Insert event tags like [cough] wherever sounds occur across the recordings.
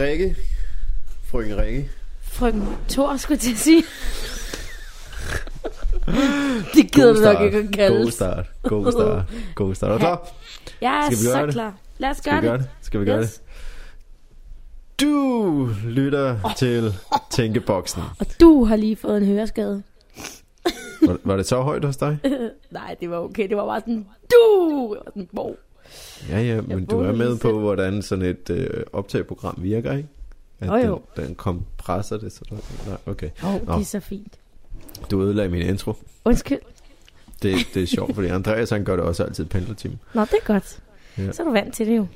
Rikke. Frøken Rikke. Frøken Thor, skulle jeg til at sige. det gider du nok ikke at kalde. God start. God start. God start. Er du klar? Jeg er Skal så det? klar. Lad os Skal gøre vi gøre det. det? Skal vi gøre Yes. det? Du lytter til Tænkeboksen. Og du har lige fået en høreskade. Var, var det så højt hos dig? [laughs] Nej, det var okay. Det var bare sådan, du! Jeg var sådan, wow. Ja, ja, men du er med på, hvordan sådan et øh, optageprogram virker, ikke? At Jo, jo. Den, den kompresser det, så du... Nej, okay. Åh, oh, Nå. det er så fint. Du ødelagde min intro. Undskyld. Det, det er sjovt, fordi Andreas han gør det også altid pendlertime. Nå, det er godt. Ja. Så er du vant til det jo.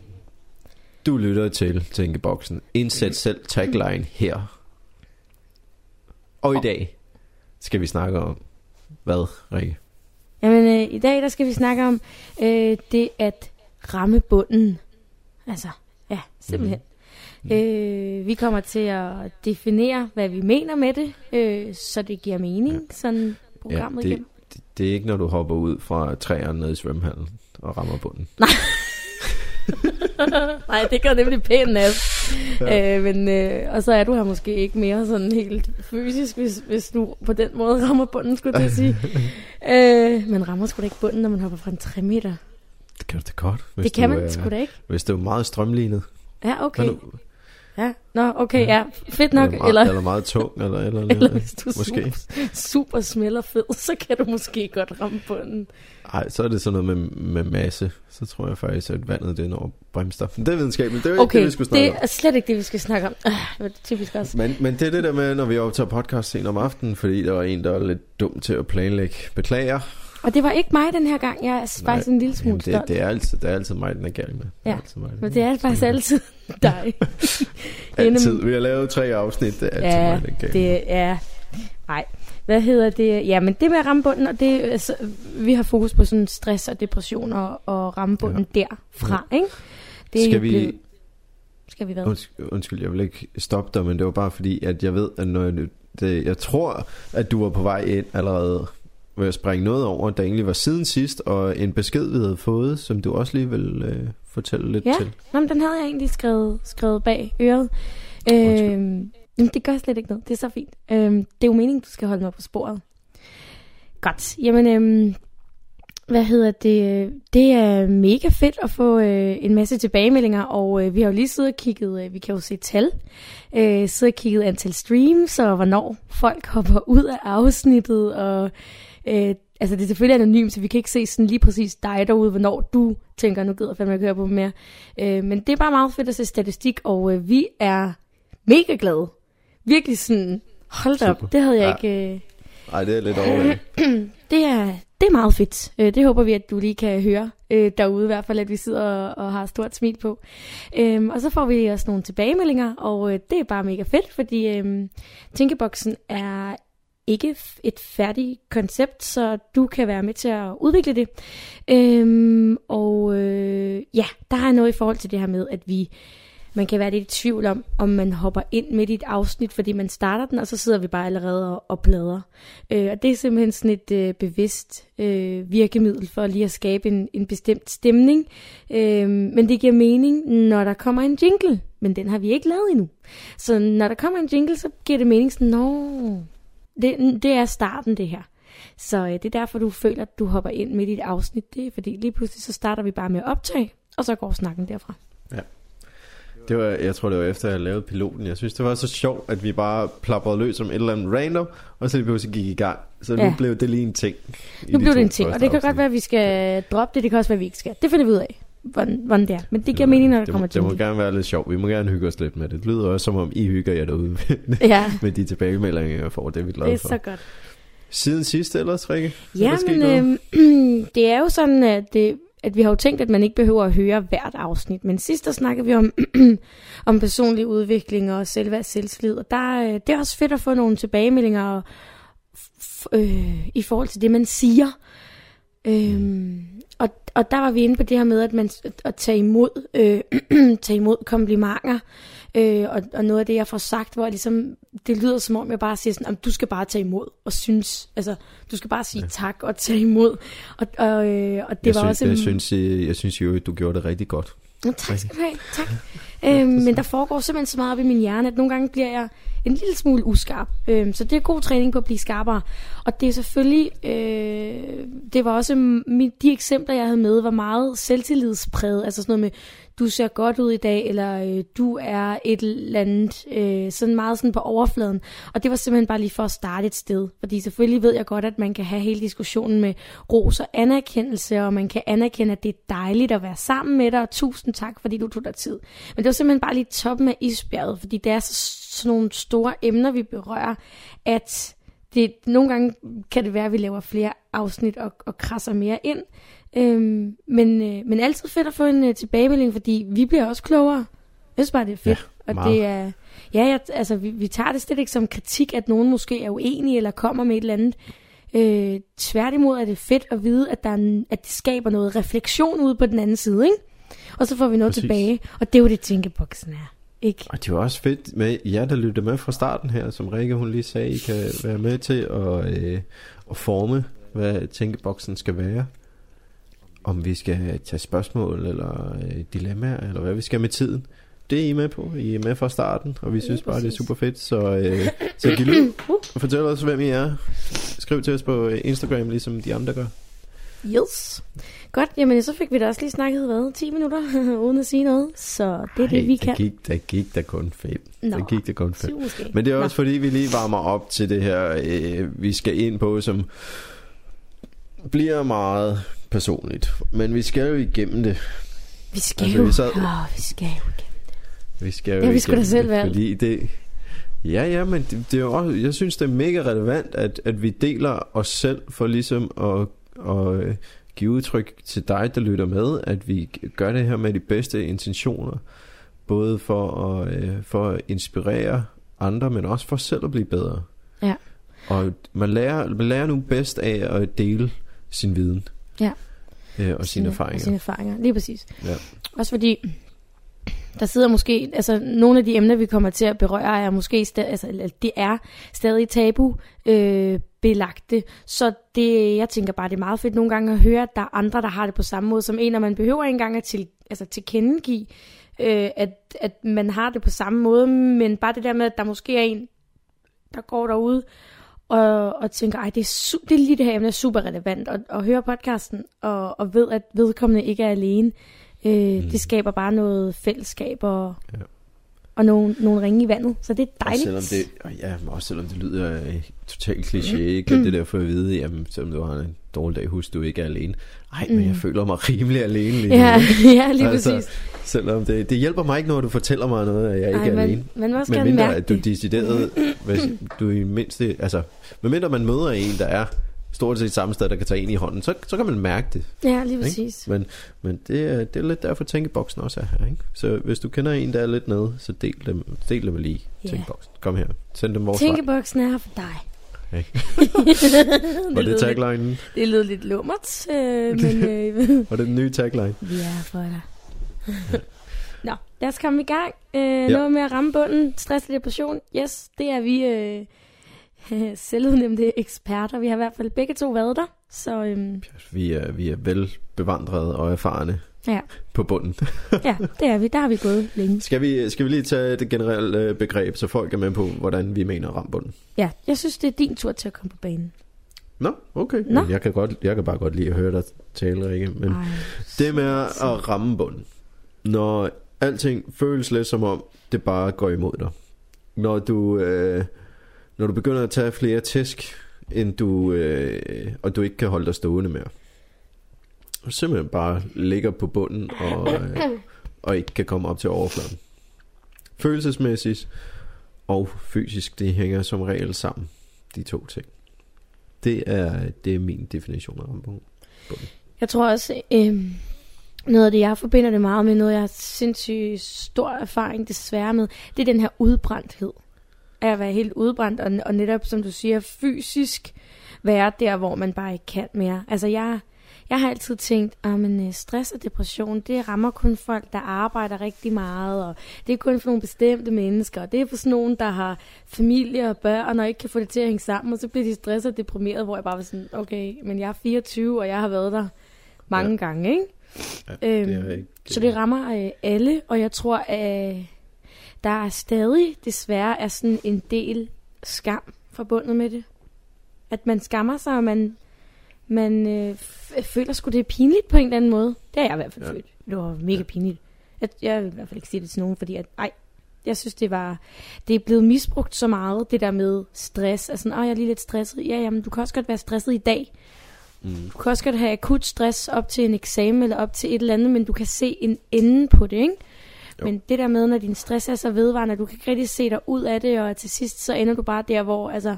Du lytter til Tænkeboksen. Indsæt selv tagline her. Og i dag skal vi snakke om... Hvad, Rikke? Jamen, øh, i dag der skal vi snakke om øh, det at ramme bunden. Altså, ja, simpelthen. Mm. Øh, vi kommer til at definere, hvad vi mener med det, øh, så det giver mening, ja. sådan programmet det, igennem. det, det er ikke, når du hopper ud fra træerne nede i svømmehallen og rammer bunden. Nej, [laughs] det gør nemlig pænt nas. Ja. Øh, men, øh, og så er du her måske ikke mere sådan helt fysisk, hvis, hvis du på den måde rammer bunden, skulle jeg sige. [laughs] øh, man rammer sgu da ikke bunden, når man hopper fra en 3 meter. Det kan du da godt. Hvis det kan du, man er- sgu da ikke. Hvis det er meget strømlignet. Ja, okay. Nu, Ja, nå, okay, ja. Fedt nok. eller, meget, Eller, eller meget tung, [laughs] eller, eller, eller, eller hvis du er måske. super, super smelter fed, så kan du måske godt ramme bunden. Nej, så er det sådan noget med, med masse. Så tror jeg faktisk, at vandet det når bremster. Men det er videnskabeligt. Det er Okay, ikke det, vi skulle snakke det er slet ikke det, vi skal snakke om. Øh, det var typisk også. om. Men, men det er det der med, når vi optager podcast sent om aftenen, fordi der var en, der var lidt dum til at planlægge. Beklager. Og det var ikke mig den her gang. Jeg er faktisk en lille smule Jamen, det, stolt. det, er altid, det er altid mig, den er gal med. Det er Ja, altid mig, Men det er faktisk altid [laughs] dig. Altid. Vi har lavet tre afsnit, det er altid Ja, mig, den er det er... Nej, hvad hedder det? Ja, men det med at ramme bunden, og det, altså, vi har fokus på sådan stress og depression og, og ramme bunden ja. derfra, ikke? Det er Skal vi- blevet- Skal vi hvad? Undskyld, undskyld, jeg vil ikke stoppe dig, men det var bare fordi, at jeg ved, at når jeg, det, jeg tror, at du var på vej ind allerede ved at springe noget over, der egentlig var siden sidst, og en besked, vi havde fået, som du også lige vil øh, fortælle lidt Ja. til. Nå, men den havde jeg egentlig skrevet, skrevet bag øret. Øhm, jamen, det gør slet ikke noget. Det er så fint. Øhm, det er jo meningen, du skal holde mig på sporet. Godt. Jamen, øhm, hvad hedder det? Det er mega fedt at få øh, en masse tilbagemeldinger, og øh, vi har jo lige siddet og kigget, øh, vi kan jo se tal, øh, siddet og kigget antal streams, og hvornår folk hopper ud af afsnittet, og øh, altså det er selvfølgelig anonymt, så vi kan ikke se sådan lige præcis dig derude, hvornår du tænker, nu gider jeg ikke høre på mere. Øh, men det er bare meget fedt at se statistik, og øh, vi er mega glade. Virkelig sådan, hold da op, det havde jeg Ja. ikke... Øh, Nej, det er lidt overvældende. [clears throat] det er, det er meget fedt. Øh, Det håber vi, at du lige kan høre øh, derude, i hvert fald, at vi sidder og, og har stort smil på. Øhm, og så får vi også nogle tilbagemeldinger, og øh, det er bare mega fedt, fordi øhm, Tænkeboksen er ikke et færdigt koncept, så du kan være med til at udvikle det. Øhm, og øh, ja, der er noget i forhold til det her med, at vi man kan være lidt i tvivl om, om man hopper ind midt i et afsnit, fordi man starter den, og så sidder vi bare allerede og, og bladrer. Øh, og det er simpelthen sådan et øh, bevidst øh, virkemiddel for lige at skabe en, en bestemt stemning. Øh, men det giver mening, når der kommer en jingle. Men den har vi ikke lavet endnu. Så når der kommer en jingle, så giver det mening sådan, nå, det, det er starten det her. Så øh, det er derfor, du føler, at du hopper ind midt i et afsnit. Det er fordi lige pludselig, så starter vi bare med at optage, og så går snakken derfra. Det var, jeg tror, det var efter, jeg lavede piloten. Jeg synes, det var så sjovt, at vi bare plaprede løs som et eller andet random, og så lige pludselig gik i gang. Så nu Ja. blev det lige en ting. Nu de blev det en ting, og det kan godt afsnit. være, at vi skal droppe det, det kan også være, at vi ikke skal. Det finder vi ud af, hvordan, hvordan det er. Men det giver mening, når der det, kommer må, det må jingle. gerne være lidt sjovt. Vi må gerne hygge os lidt med det. Det lyder også, som om I hygger jer derude [laughs] Ja, med de tilbagemeldinger, jeg får. Det er vi glade det er for. så godt. Siden sidst ellers, Rikke? Ja, men øh, det er jo sådan, at, det, at vi har jo tænkt, at man ikke behøver at høre hvert afsnit. Men sidst der snakkede vi om, [clears throat] om personlig udvikling og selvværd og selvslid. Og der, øh, det er også fedt at få nogle tilbagemeldinger og, øh, i forhold til det, man siger. Øhm, og, og der var vi inde på det her med, at man at, tage imod, øh, [clears throat] tage imod komplimenter. Øh, og, og noget af det, jeg får sagt, hvor jeg ligesom, det lyder som om, jeg bare siger sådan, du skal bare tage imod og synes, altså, du skal bare sige ja. tak og tage imod. Og, og, øh, og det jeg var synes, også... jeg, synes, jeg, jeg synes jo, at du gjorde det rigtig godt. Nå, tak skal du have. Tak. Øhm, men der foregår simpelthen så meget op i min hjerne, at nogle gange bliver jeg en lille smule uskarp. Øhm, så det er god træning på at blive skarpere. Og det er selvfølgelig, øh, det var også, mit, de eksempler, jeg havde med, var meget selvtillidspræget. Altså sådan noget med, du ser godt ud i dag, eller øh, du er et eller andet, øh, sådan meget sådan på overfladen. Og det var simpelthen bare lige for at starte et sted. Fordi selvfølgelig ved jeg godt, at man kan have hele diskussionen med ros og anerkendelse, og man kan anerkende, at det er dejligt at være sammen med dig, og tusind tak, fordi du tog dig tid. Men det var simpelthen bare lige toppen af isbjerget, fordi det er så, sådan nogle store emner, vi berører, at det, nogle gange kan det være, at vi laver flere afsnit og, og krasser mere ind. Øhm, men, øh, men altid fedt at få en øh, tilbagemelding, fordi vi bliver også klogere. Jeg synes bare, det er fedt. Ja, og det er, ja, jeg, altså, vi, vi tager det slet ikke som kritik, at nogen måske er uenige eller kommer med et eller andet. Øh, tværtimod er det fedt at vide, at, der er en, at det skaber noget refleksion ude på den anden side, ikke? Og så får vi noget Præcis. tilbage, og det er jo det, tænkeboksen er. Ikke? Og det var også fedt med jer, der lytter med fra starten her, som Rikke hun lige sagde, I kan være med til at, øh, at forme, hvad tænkeboksen skal være. Om vi skal tage spørgsmål eller øh, dilemmaer, eller hvad vi skal med tiden. Det er I med på. I er med fra starten, og vi synes bare, det er super fedt. Så, øh, så giv lyd. [laughs] Fortæl os, hvem I er. Skriv til os på øh, Instagram, ligesom de andre gør. Yes. Godt, jamen så fik vi da også lige snakket, hvad, 10 minutter, [laughs] uden at sige noget. Så det er det, Ej, vi der kan. Gik, der gik der kun fem. Nå, Der gik der kun fem. måske. Men det er Nå. også fordi, vi lige varmer op til det her, øh, vi skal ind på, som bliver meget personligt. Men vi skal jo igennem det. Vi skal Altså, jo. vi sad- Åh, vi skal jo. Vi skal jo Det har vi sgu da igennem selv det, valgt. Fordi det, ja, ja, men det, det er også, jeg synes, det er mega relevant, at, at vi deler os selv for ligesom at, at øh, give udtryk til dig, der lytter med, at vi gør det her med de bedste intentioner. Både for at, øh, for at inspirere andre, men også for selv at blive bedre. Ja. Og man lærer, man lærer nu bedst af at dele sin viden. Ja. Øh, og sine Og erfaringer. sine erfaringer, lige præcis. Ja. Også fordi, der sidder måske, altså nogle af de emner, vi kommer til at berøre, er måske stadig, altså det er stadig tabu øh, belagte. Så det, jeg tænker bare, det er meget fedt nogle gange at høre, at der er andre, der har det på samme måde som en, og man behøver ikke engang at til, altså tilkendegive, øh, at, at man har det på samme måde, men bare det der med, at der måske er en, der går derude, og, og tænker, ej, det er, su- det er lige det her emne er super relevant, og, og høre podcasten, og, og ved, at vedkommende ikke er alene, øh, mm. det skaber bare noget fællesskab, og, Ja. og nogle, nogle ringe i vandet, så det er Og dejligt. selvom det, og ja, også selvom det lyder øh, totalt kliché, ikke? At det der for at vide, jamen, selvom du har en dårlig dag, husk du ikke er alene. Ej, men Mm. jeg føler mig rimelig alene lige [laughs] Ja, nu. [laughs] ja, lige Altså, præcis. Selvom det, det hjælper mig ikke, når du fortæller mig noget, at jeg ikke Ej, er man, alene. man må også Men mindre, mærke at du decideret, [clears throat] hvis du i mindste, altså, medmindre man møder en, der er stort set samme sted, der kan tage en i hånden, så, så kan man mærke det. Ja, lige præcis. Men, men det, er, det er lidt derfor, tænkeboksen også er her. Ikke? Så hvis du kender en, der er lidt nede, så del dem, del dem lige. Ja. Tænkeboksen. Kom her. Send dem vores vej. Tænkeboksen er her for dig. Ikke? [laughs] det, Var det lød lidt, taglinen? det lød lidt lummert, øh, [laughs] men øh, [laughs] Var det den nye tagline? vi er her for dig. Nå, lad os komme i gang. Øh, Ja. ja. Noget med at ramme bunden. Stress og depression. Yes, det er vi øh, selvudnævnte eksperter. Vi har i hvert fald begge to været der. Så øhm, Vi er, vi er vel bevandrede og erfarne Ja. På bunden. ja, det er vi. Der har vi gået længe. Skal vi, skal vi lige tage det generelle øh, begreb, så folk er med på, hvordan vi mener ramme bunden? Ja, jeg synes, det er din tur til at komme på banen. Nå, okay. Nå. Jeg, kan godt, jeg kan bare godt lide at høre dig tale, Rikke. Men Ej, det med at ramme bunden. Når alting føles lidt som om, det bare går imod dig. Når du, øh, når du begynder at tage flere tæsk, end du, øh, og du ikke kan holde dig stående mere. Og simpelthen bare ligger på bunden og, øh, [coughs] og ikke kan komme op til overfladen. Følelsesmæssigt og fysisk, det hænger som regel sammen, de to ting. Det er, det er min definition af ramme bunden. Jeg tror også, øh, noget af det, jeg forbinder det meget med, noget jeg har sindssygt stor erfaring desværre med, det er den her udbrændthed. Af at være helt udbrændt, og, og netop, som du siger, fysisk være der, hvor man bare ikke kan mere. Altså, jeg, jeg har altid tænkt, at men, øh, stress og depression, det rammer kun folk, der arbejder rigtig meget, og det er kun for nogle bestemte mennesker, og det er for sådan nogen, der har familie og børn, og ikke kan få det til at hænge sammen, og så bliver de stresset og deprimeret, hvor jeg bare var sådan, okay, men jeg er 24, og jeg har været der mange ja. gange, ikke? Ja, Øhm, det ikke, Så det rammer øh, alle, og jeg tror, at der er stadig desværre er sådan en del skam forbundet med det. At man skammer sig, og man, man øh, føler sgu det er pinligt på en eller anden måde. Det har jeg i hvert fald Ja. ja. følt. Det var mega pinligt. Jeg, jeg vil i hvert fald ikke sige det til nogen, fordi at, ej, jeg synes, det var, det er blevet misbrugt så meget, det der med stress. Altså, åh, jeg er lige lidt stresset. Ja, jamen, du kan også godt være stresset i dag. mm, Du kan også godt have akut stress op til en eksamen eller op til et eller andet, men du kan se en ende på det, ikke? Jo. Men det der med, når din stress er så vedvarende, du kan ikke rigtig se dig ud af det, og til sidst så ender du bare der, hvor, altså,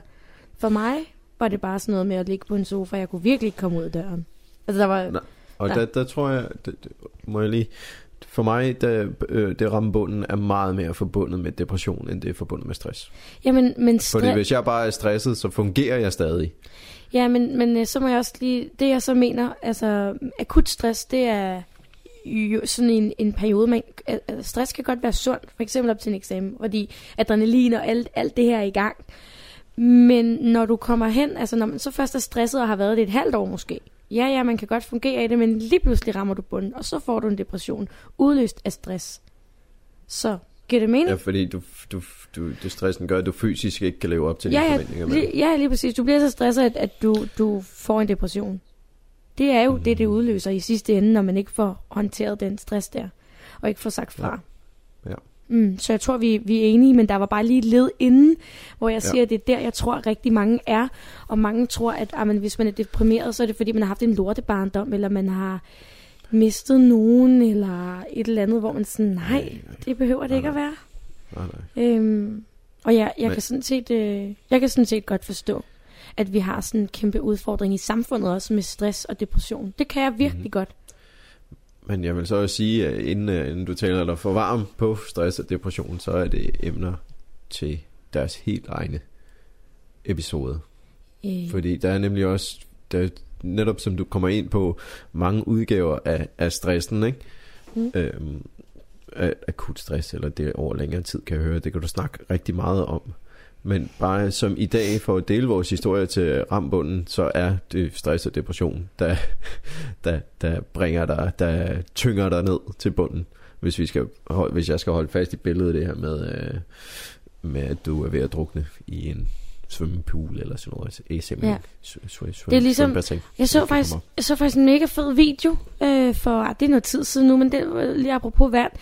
for mig var det bare sådan noget med at ligge på en sofa, jeg kunne virkelig ikke komme ud af døren. Altså, der var, Nej. Og Ja. der, der tror jeg, det, det, må jeg lige, for mig, der, øh, det ramme bunden er meget mere forbundet med depression, end det er forbundet med stress. jamen, men Fordi stre- hvis jeg bare er stresset, så fungerer jeg stadig. Ja, men, men øh, så må jeg også lige... Det jeg så mener, altså akut stress, det er jo sådan en, en periode, man, al- al- stress kan godt være sundt, for eksempel op til en eksamen, fordi adrenalin og alt, alt det her er i gang. Men når du kommer hen, altså når man så først er stresset og har været det et halvt år måske, ja, ja, man kan godt fungere i det, men lige pludselig rammer du bunden, og så får du en depression, udløst af stress. Så, giver det mening? Ja, fordi du, du, du, det stressen gør, at du fysisk ikke kan leve op til ja, dine ja, forventninger. lige, ja, lige præcis. Du bliver så stresset, at, at du, du får en depression. Det er jo mm. det, det udløser i sidste ende, når man ikke får håndteret den stress der, og ikke får sagt fra. Ja. Ja. Mm, så jeg tror, vi, vi er enige, men der var bare lige et led inden, hvor jeg Ja. siger, at det er der, jeg tror, rigtig mange er. Og mange tror, at ah, men hvis man er deprimeret, så er det fordi, man har haft en lortebarndom, eller man har mistet nogen, eller et eller andet, hvor man sådan, nej, det behøver det Nej, ikke at nej. være. Nej, nej. Øhm, og jeg, jeg, kan sådan set, øh, jeg kan sådan set godt forstå, at vi har sådan en kæmpe udfordring i samfundet også med stress og depression. Det kan jeg virkelig Mhm. mm-hmm. godt. Men jeg vil så også sige, at inden, øh, inden du taler dig for varm på stress og depression, så er det emner til deres helt egne episode. Øh, Fordi der er nemlig også, der, er netop som du kommer ind på, mange udgaver af, af stressen, ikke? Mm. Øhm, akut stress, eller det over længere tid, kan jeg høre. Det kan du snakke rigtig meget om. Men bare som i dag, for at dele vores historie til rambunden, så er det stress og depression, der, der, der bringer dig, der tynger dig ned til bunden. Hvis, vi skal, hvis jeg skal holde fast i billedet det her med, øh, med at du er ved at drukne i en svømmepool eller sådan noget. Simpelthen. Ja. Det er ligesom- jeg, så faktisk, jeg så faktisk en mega fed video øh, for, ah, det er noget tid siden nu, men det var lige apropos vand.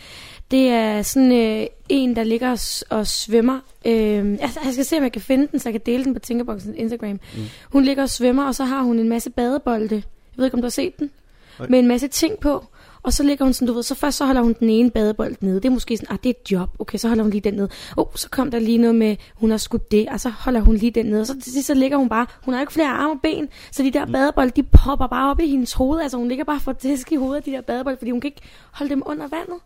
Det er sådan øh, en, der ligger og, og svømmer. Øh, altså, jeg skal se, om jeg kan finde den, så jeg kan dele den på Tinkerboxens Instagram. Mm. Hun ligger og svømmer, og så har hun en masse badebolde. Jeg ved ikke, om du har set den? Nej. Med en masse ting på. Og så ligger hun sådan, du ved, så først så holder hun den ene badebold nede. Det er måske sådan, ah, det er et job. Okay, så holder hun lige den nede. Oh, så kom der lige noget med, hun har skudt det, og så holder hun lige den nede. Og så til sidst, så ligger hun bare, hun har ikke flere arme og ben, så de der badebolde, de popper bare op i hendes hoved. Altså hun ligger bare for tæsk i hovedet af de der badebolde, fordi hun kan ikke holde dem under vandet.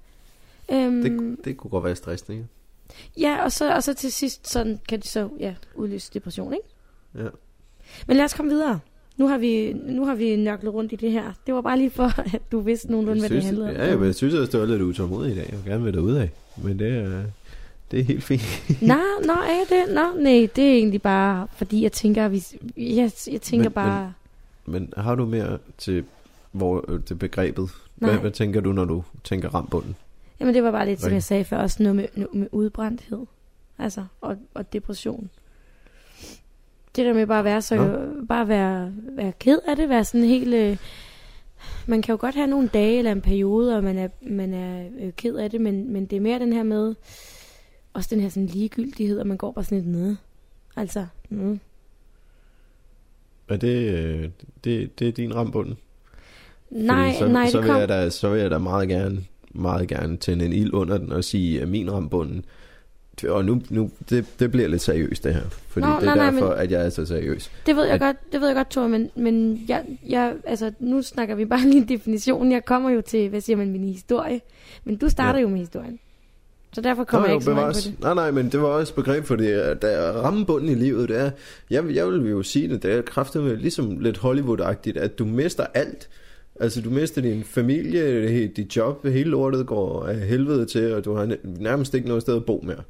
Øhm, Det, det kunne godt være stressende, ikke? Ja, og så, og så til sidst, sådan kan det så ja, udløse depression, ikke? Ja. Men lad os komme videre. Nu har vi, nu har vi nørklet rundt i det her. Det var bare lige for, [laughs] at du vidste nogenlunde, hvad det handlede om. Ja, men jeg synes også, det var lidt utålmodig i dag. Jeg vil gerne være derude af. Men det er, det er helt fint. [laughs] Nå, nå, er det? Nå, nej, det er egentlig bare, fordi jeg tænker, at vi, jeg, jeg tænker Men- bare, Men har du mere til, hvor, øh, til begrebet? Hvad, nej. hvad tænker du, når du tænker rambunden? Jamen, det var bare lidt, som jeg sagde før, også noget med, noget med udbrændthed. Altså, og, og depression. Det der med bare at være så, Nå. bare være, være ked af det, være sådan helt... Øh, man kan jo godt have nogle dage eller en periode, og man er, man er øh, ked af det, men, men det er mere den her med, også den her sådan ligegyldighed, og man går bare sådan lidt nede. Altså, mm. Er det, øh, det, det er din rambunden? nej, så, nej, så det vil kom... jeg da, så vil jeg da meget gerne, meget gerne tænde en ild under den og sige, at min rambunden, og nu, nu det, det bliver lidt seriøst det her, fordi Nå, det er nej, nej, derfor, men- at jeg er så seriøs. Det ved jeg At- godt, det ved jeg godt, Thor, men, men jeg, jeg, altså, nu snakker vi bare [laughs] lige en definition. Jeg kommer jo til, hvad siger man, min historie. Men du starter Ja. jo med historien. Så derfor kommer jeg ikke så meget på det. Nej, nej, men det var også begreb for det, der er rammebunden i livet, det er, jeg, jeg vil jo sige det, det er kraftigt med ligesom lidt Hollywood-agtigt, at du mister alt. Altså, du mister din familie, dit job, hele lortet går af helvede til, og du har næ- nærmest ikke noget sted at bo mere.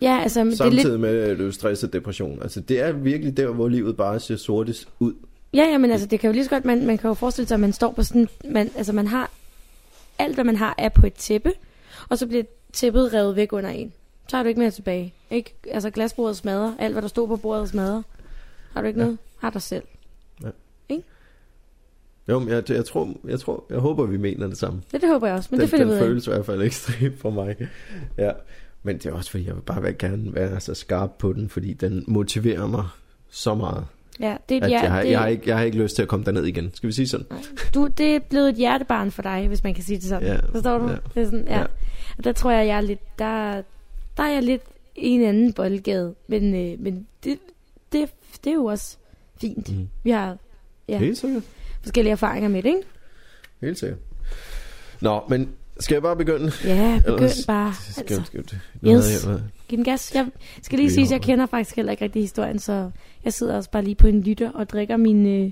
Ja, altså, men det er Samtidig lidt... med, at du er stresset depression. Altså, det er virkelig der, hvor livet bare ser sortest ud. Ja, ja, men altså, det kan jo lige så godt, man, man kan jo forestille sig, at man står på sådan, man, altså man har alt, hvad man har, er på et tæppe, og så bliver tæppet revet væk under en. Så har du ikke mere tilbage. Ikke? Altså glasbordet smadrer, alt hvad der stod på bordet smadrer. Har du ikke Ja. noget? Har dig selv. Jo, men jeg, jeg, tror, jeg, tror, jeg håber, vi mener det samme. Det, det håber jeg også, men den, det finder vi ud af. føles i hvert fald [laughs] ekstremt for mig. Ja. Men det er også fordi, jeg vil bare gerne være så skarp på den, fordi den motiverer mig så meget, Ja, det er et jeg, har, det, jeg, har ikke, jeg har ikke lyst til at komme derned igen. Skal vi sige sådan? Nej. Du, det er blevet et hjertebarn for dig, hvis man kan sige det sådan. Ja. Forstår du? Ja. Det er sådan, ja. Ja. ja. Og der tror jeg, jeg er lidt, der, der er jeg lidt i en anden boldgade. Men, øh, men det, det, det er jo også fint. Mm. Vi har ja, Helt sikkert. Forskellige erfaringer med det, ikke? Helt sikkert. Nå, men skal jeg bare begynde? Ja, begynd Ellers- bare. Skal, Altså, skal, skal, Yes. jeg, giv den gas. Jeg skal lige sige, at jeg kender faktisk heller ikke rigtig historien, så jeg sidder også bare lige på en lytter og drikker min øh,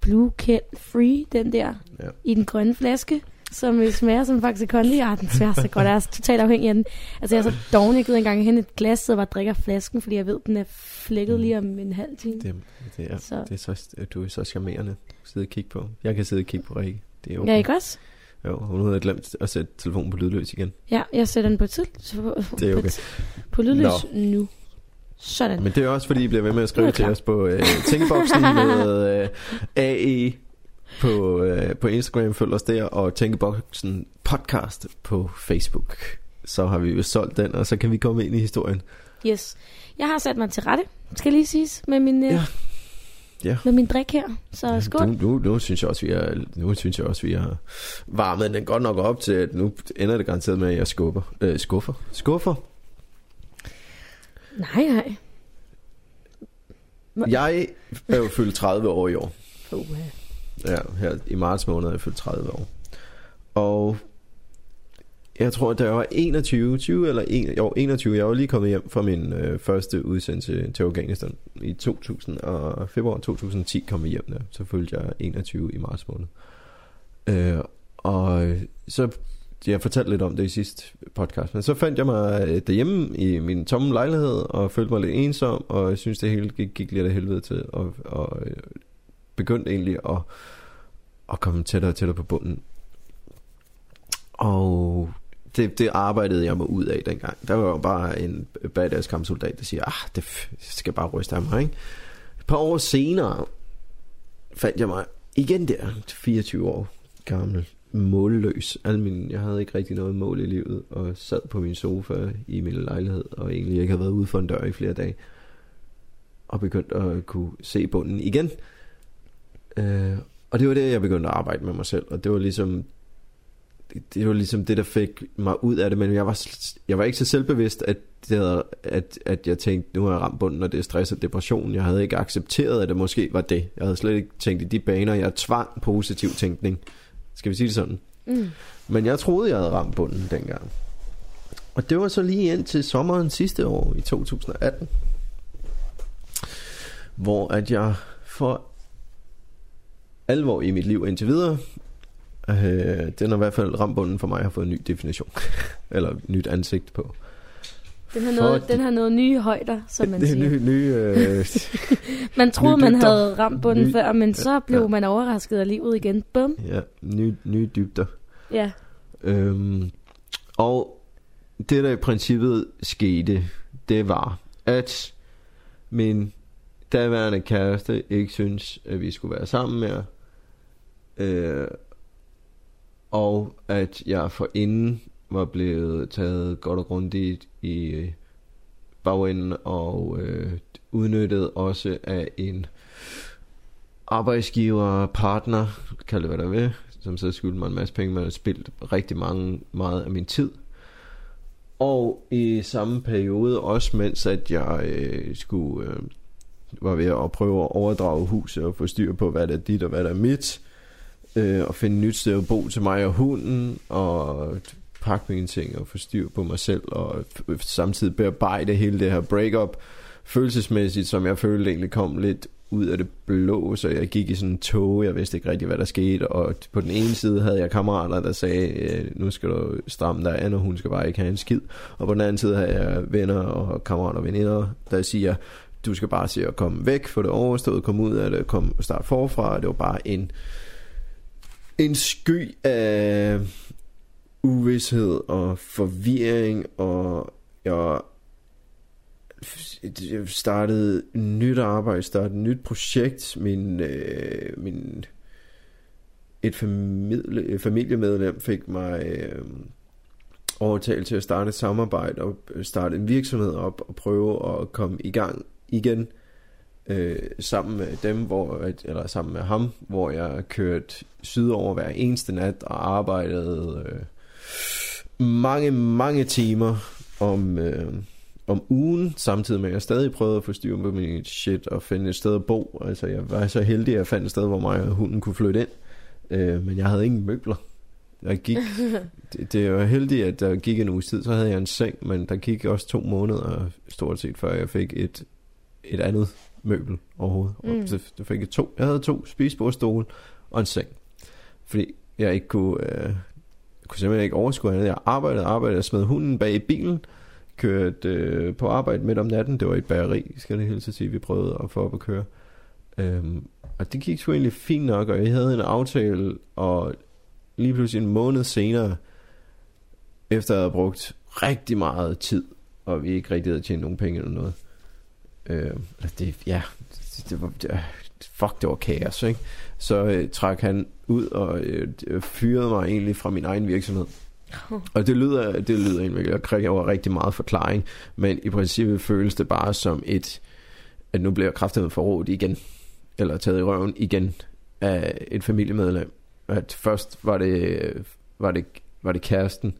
Blue Cat Free, den der, Ja. i den grønne flaske, som øh, smager som faktisk kondi. Ja, den smager så godt. Jeg er totalt afhængig af den. Altså, jeg er så doven, jeg gider engang hen et glas, så bare drikker flasken, fordi jeg ved, den er flækket lige om en halv time. det, det, er, Så- det er så, du er så charmerende at sidde og kigge på. Jeg kan sidde og kigge på Rikke. Det er Ja, ikke også? Jo, hun havde glemt at sætte telefonen på lydløs igen. Ja, jeg sætter den på tid. På, Det er okay. På, på lydløs nu. Sådan. Men det er også fordi, I bliver ved med at skrive til os på øh, Tænkeboksen [laughs] med øh, AE på, øh, på Instagram, følg os der, og Tænkeboksen podcast på Facebook. Så har vi jo solgt den, og så kan vi komme ind i historien. Yes. Jeg har sat mig til rette, skal lige siges, med min, øh, Ja. Ja. med min drik her. Så skål. Nu, nu, nu, synes jeg også, vi er, nu synes jeg også, vi har varmet den godt nok op til, at nu ender det garanteret med, at jeg skubber. Øh, skuffer. Skuffer. Nej, nej. Jeg er jo fyldt 30 år i år. Uh, Ja, her i marts måned er jeg fyldt 30 år. Og jeg tror, da jeg var 21, 20 eller 1, jo, 21, jeg var lige kommet hjem fra min øh, første udsendelse til Afghanistan. I 2000 og februar 2010 kom jeg hjem der. Så følte jeg 21 i marts måned. Øh, og så jeg fortalte lidt om det i sidste podcast, men så fandt jeg mig øh, derhjemme i min tomme lejlighed og følte mig lidt ensom, og jeg synes det hele gik, gik lidt af helvede til, og, og begyndte egentlig at, at komme tættere og tættere på bunden. Og det, det arbejdede jeg mig ud af dengang. Der var jo bare en badass kampsoldat, der siger, ah, det skal bare ryste af mig, ikke? Et par år senere fandt jeg mig igen der, 24 år gammel, målløs. Al min, jeg havde ikke rigtig noget mål i livet, og sad på min sofa i min lejlighed, og egentlig ikke havde været ude for en dør i flere dage. Og begyndte at kunne se bunden igen. Øh, og det var det, jeg begyndte at arbejde med mig selv, og det var ligesom det, det var ligesom det, der fik mig ud af det, men jeg var, jeg var ikke så selvbevidst, at, det havde, at, at jeg tænkte, nu har jeg ramt bunden, og det er stress og depression. Jeg havde ikke accepteret, at det måske var det. Jeg havde slet ikke tænkt i de baner. Jeg tvang positiv tænkning. Skal vi sige det sådan? mm. Men jeg troede, jeg havde ramt bunden dengang. Og det var så lige ind til sommeren sidste år, i 2018. Hvor at jeg for alvor i mit liv indtil videre, øh, den har i hvert fald ramt bunden for mig, har fået en ny definition. [laughs] Eller nyt ansigt på. Den har noget, de- den har noget nye højder, som man det er siger. ny, ny, øh, [laughs] Man troede, nye man dybder. havde ramt bunden Ny- før, men så blev Ja. man overrasket af livet igen. Bum. ja, ny, nye dybder. Ja. Øhm, og det der i princippet skete, det var, at min daværende kæreste ikke synes, at vi skulle være sammen mere. Øh, og at jeg forinden var blevet taget godt og grundigt i bagenden og øh, udnyttet også af en arbejdsgiver, partner, kald det hvad der vil, som så skyldte mig en masse penge, men har spildt rigtig mange, meget af min tid. Og i samme periode, også mens at jeg øh, skulle, øh, var ved at prøve at overdrage huset og få styr på, hvad der er dit og hvad der er mit, øh, og finde nyt sted at bo til mig og hunden, og pakke mine ting og få styr på mig selv, og f- samtidig bearbejde hele det her breakup, følelsesmæssigt, som jeg følte egentlig kom lidt ud af det blå, så jeg gik i sådan en tog, jeg vidste ikke rigtig, hvad der skete, og på den ene side havde jeg kammerater, der sagde, øh, nu skal du stramme dig an, og hun skal bare ikke have en skid, og på den anden side havde jeg venner og kammerater og veninder, der siger, du skal bare se at komme væk, få det overstået, komme ud af det, komme starte forfra, det var bare en en sky af uvidshed og forvirring, og jeg jeg startede nyt arbejde, startede et nyt projekt. Min, øh, min et familie, familiemedlem fik mig øh, overtalt til at starte et samarbejde og starte en virksomhed op og prøve at komme i gang igen øh, sammen med dem, hvor, eller sammen med ham, hvor jeg kørte sydover hver eneste nat og arbejdede øh, mange, mange timer om, øh, om ugen, samtidig med at jeg stadig prøvede at få styr på min shit og finde et sted at bo. Altså jeg var så heldig, at jeg fandt et sted, hvor mig og hunden kunne flytte ind. Øh, men jeg havde ingen møbler. Jeg gik, [laughs] det, det var heldigt, at der gik en uge tid, så havde jeg en seng, men der gik også to måneder stort set, før jeg fik et, et andet møbel overhovedet. Mm. Og så, så fik jeg to. Jeg havde to spisebordstole og en seng. Fordi jeg ikke kunne, øh, jeg kunne simpelthen ikke overskue andet. Jeg arbejdede, arbejdede, jeg smed hunden bag i bilen, kørte øh, på arbejde midt om natten. Det var et bageri, skal det hele sige, vi prøvede at få op at køre. Øhm, og det gik sgu egentlig fint nok, og jeg havde en aftale, og lige pludselig en måned senere, efter jeg havde brugt rigtig meget tid, og vi ikke rigtig havde tjent nogen penge eller noget. Øh, det, ja, det, det var, det, fuck, det var kaos, ikke? Så øh, trak han ud og øh, fyrede mig egentlig fra min egen virksomhed. [laughs] Og det lyder, det lyder egentlig, jeg kræver rigtig meget forklaring, men i princippet føles det bare som et, at nu bliver jeg kraftigt forrådt igen, eller taget i røven igen af et familiemedlem. At først var det, var det, var det kæresten,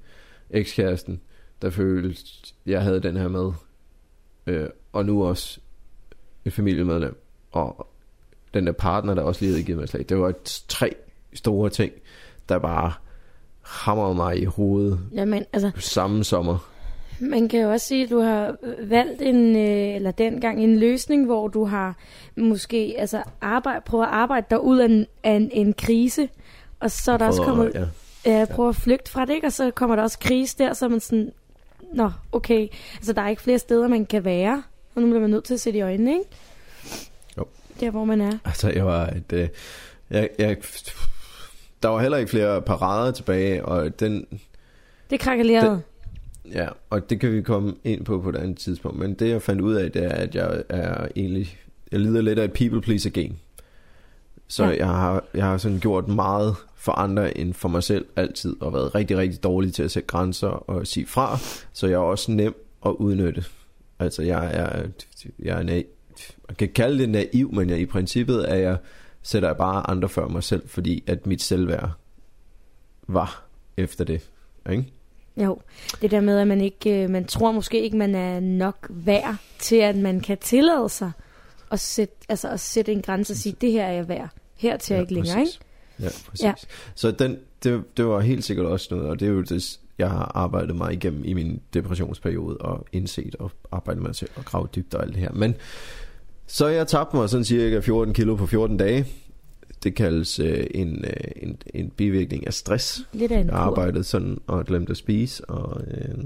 ekskæresten, der følte, jeg havde den her med, øh, og nu også et familiemedlem, og den der partner, der også lige havde givet mig slag. Det var tre store ting, der bare hamrede mig i hovedet Jamen, altså, samme sommer. Man kan jo også sige, at du har valgt en, øh, eller dengang en løsning, hvor du har måske altså arbejde, prøvet at arbejde dig ud af en, af en, en krise, og så er der også kommet, ja. Ja, prøve at flygte fra det, ikke? og så kommer der også krise der, så man sådan, nå, okay, altså der er ikke flere steder, man kan være, og nu bliver man nødt til at sætte i øjnene, ikke? Jo. Der, hvor man er. Altså, jeg var et, øh, jeg, jeg, der var heller ikke flere parader tilbage, og den... Det krakkelerede. Ja, og det kan vi komme ind på på et andet tidspunkt. Men det jeg fandt ud af, det er, at jeg er egentlig... Jeg lider lidt af et people pleaser gen. Så ja. jeg, har, jeg har sådan gjort meget for andre end for mig selv altid, og været rigtig, rigtig dårlig til at sætte grænser og sige fra. Så jeg er også nem at udnytte. Altså jeg er, jeg er naiv. Man kan kalde det naiv, men jeg, i princippet er jeg, sætter jeg bare andre før mig selv, fordi at mit selvværd var efter det. Ikke? Jo, det der med, at man ikke, øh, man tror måske ikke, man er nok værd til, at man kan tillade sig at sætte, altså at sætte en grænse og sige, det her er jeg værd. Her til ja, jeg ikke længere, ikke? Ja, præcis. Ja. Så den, det, det var helt sikkert også noget, og det er jo det, jeg har arbejdet mig igennem i min depressionsperiode, og indset og arbejdet mig til at grave dybt og alt det her. Men så jeg tabte mig sådan cirka 14 kilo på 14 dage, det kaldes øh, en, øh, en, en bivirkning af stress. Lidt af en Jeg arbejdede sådan og glemte at spise, og øh,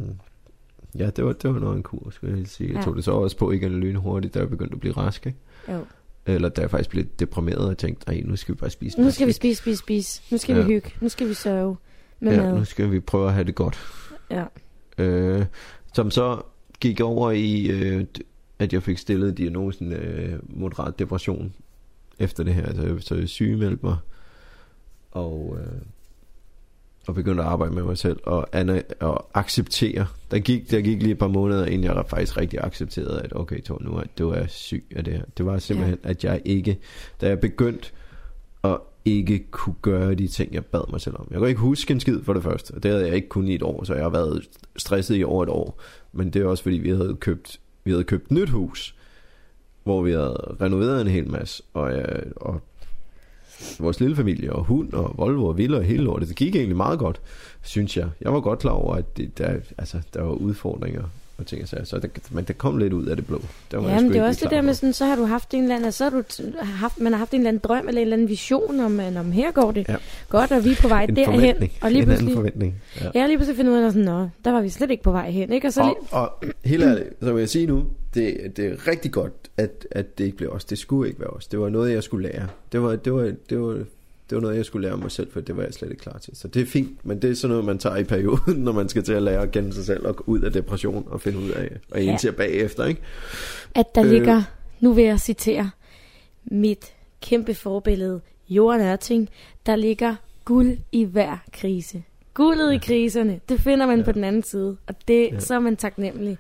ja, det var, det var noget en kur, skulle jeg helt sige. Jeg tog det så også på igen lynhurtigt, da jeg begyndte at blive rask, ikke? Jo. Eller da jeg faktisk blev deprimeret og tænkte, nej, nu skal vi bare spise. Nu skal vi spise, spise, spise. Nu skal ja. vi hygge. Nu skal vi sørge med ja, mad. nu skal vi prøve at have det godt. Ja. Øh, som så gik over i, øh, at jeg fik stillet diagnosen øh, moderat depression efter det her. Altså, så jeg sygemeldte mig, og, øh, og begyndte at arbejde med mig selv, og, Anna, og acceptere. Der gik, der gik lige et par måneder, inden jeg faktisk rigtig accepterede, at okay, Tor, nu er, du er syg af det her. Det var simpelthen, ja. at jeg ikke, da jeg begyndte at ikke kunne gøre de ting, jeg bad mig selv om. Jeg kan ikke huske en skid for det første, og det havde jeg ikke kun i et år, så jeg har været stresset i over et år. Men det er også fordi, vi havde købt, vi havde købt nyt hus, hvor vi havde renoveret en hel masse, og, ja, og vores lille familie, og hund, og Volvo, og Villa, og hele lortet. Det gik egentlig meget godt, synes jeg. Jeg var godt klar over, at det, der, altså, der var udfordringer og ting sager. Så der, men det kom lidt ud af det blå. Der var ja, men det er også det der med sådan, så har du haft en eller anden, så har du haft, man har haft en eller anden drøm eller en eller anden vision om, om her går det ja. godt, og vi er på vej [laughs] en derhen. Og lige en anden forventning. Ja. ja, lige pludselig finder ud af, sådan, Nå, der var vi slet ikke på vej hen. Ikke? Og, så og, lige... og helt ærligt, så vil jeg sige nu, det, det er rigtig godt, at, at det ikke blev os. Det skulle ikke være os. Det var noget, jeg skulle lære. Det var, det var, det var, det var noget, jeg skulle lære mig selv, for det var jeg slet ikke klar til. Så det er fint, men det er sådan noget, man tager i perioden, [laughs] når man skal til at lære at kende sig selv og gå ud af depression og finde ud af og Ja. indse bagefter, ikke? At der Øh. ligger, nu vil jeg citere, mit kæmpe forbillede, Johan Ørting, der ligger guld i hver krise. Guldet i kriserne, det finder man Ja. på den anden side, og det, Ja. så er man taknemmelig,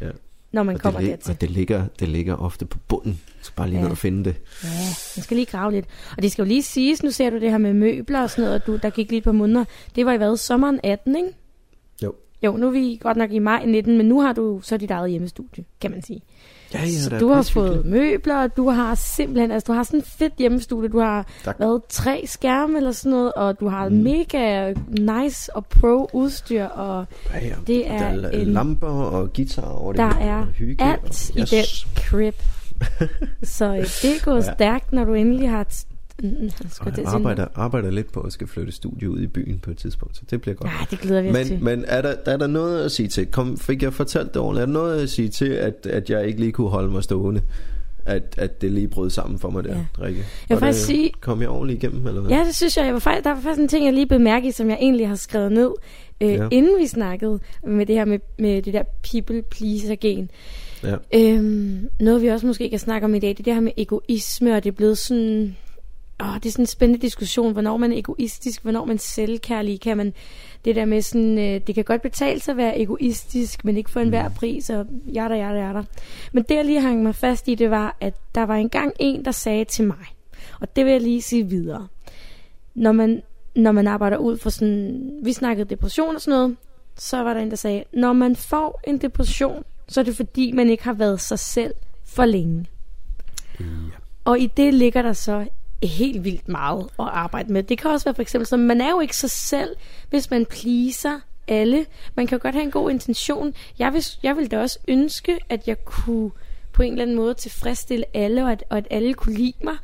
Ja. Når man Og kommer det, dertil. og det ligger, det ligger ofte på bunden. Du skal bare lige Ja. ned og finde det. Ja, man skal lige grave lidt. Og det skal jo lige siges, nu ser du det her med møbler og sådan noget, og du, der gik lige et par måneder. Det var i hvad, sommeren 18, ikke? Jo. Jo, nu er vi godt nok i maj 19, men nu har du så dit eget hjemmestudie, kan man sige. Ja, ja, så du har fået møbler, og du har simpelthen, altså du har sådan et fedt hjemmestudie, du har Tak. været tre skærme eller sådan noget, og du har Mm. mega nice og pro udstyr, og Ja, ja. det er der er en- lamper og guitar over det Der hele, er og hygge, alt og, i den crib. [laughs] så øh, det går Ja. stærkt, når du endelig har... Mm, skal Og jeg arbejder, arbejder lidt på at skal flytte studie ud i byen på et tidspunkt, så det bliver godt. Ja, det glæder vi os til. Men, men er, der, er der noget at sige til? Kom, fik jeg fortalt det ordentligt? Er der noget at sige til, at, at jeg ikke lige kunne holde mig stående? At, at det lige brød sammen for mig der, Ja. Rikke? Jeg vil faktisk sige- Kom jeg ordentligt igennem, eller hvad? Ja, det synes jeg. jeg var faktisk, der var faktisk en ting, jeg lige bemærkede, som jeg egentlig har skrevet ned, øh, Ja. inden vi snakkede med det her med, med det der people pleaser gen. ja. Øhm, noget vi også måske kan snakke om i dag, det er det her med egoisme, og det er blevet sådan... Åh, det er sådan en spændende diskussion, hvornår man er egoistisk, hvornår man er selvkærlig, kan man det der med sådan, øh, det kan godt betale sig at være egoistisk, men ikke for enhver pris, og jada, jada, jada. Men det jeg lige hang mig fast i, det var, at der var engang en, der sagde til mig, og det vil jeg lige sige videre. Når man, når man arbejder ud for sådan, vi snakkede depression og sådan noget, så var der en, der sagde, når man får en depression, så er det fordi, man ikke har været sig selv for længe. ja. Og i det ligger der så helt vildt meget at arbejde med. Det kan også være for eksempel, så man er jo ikke sig selv, hvis man pleaser alle. Man kan jo godt have en god intention. Jeg vil, jeg vil da også ønske, at jeg kunne på en eller anden måde tilfredsstille alle, og at, og at alle kunne lide mig.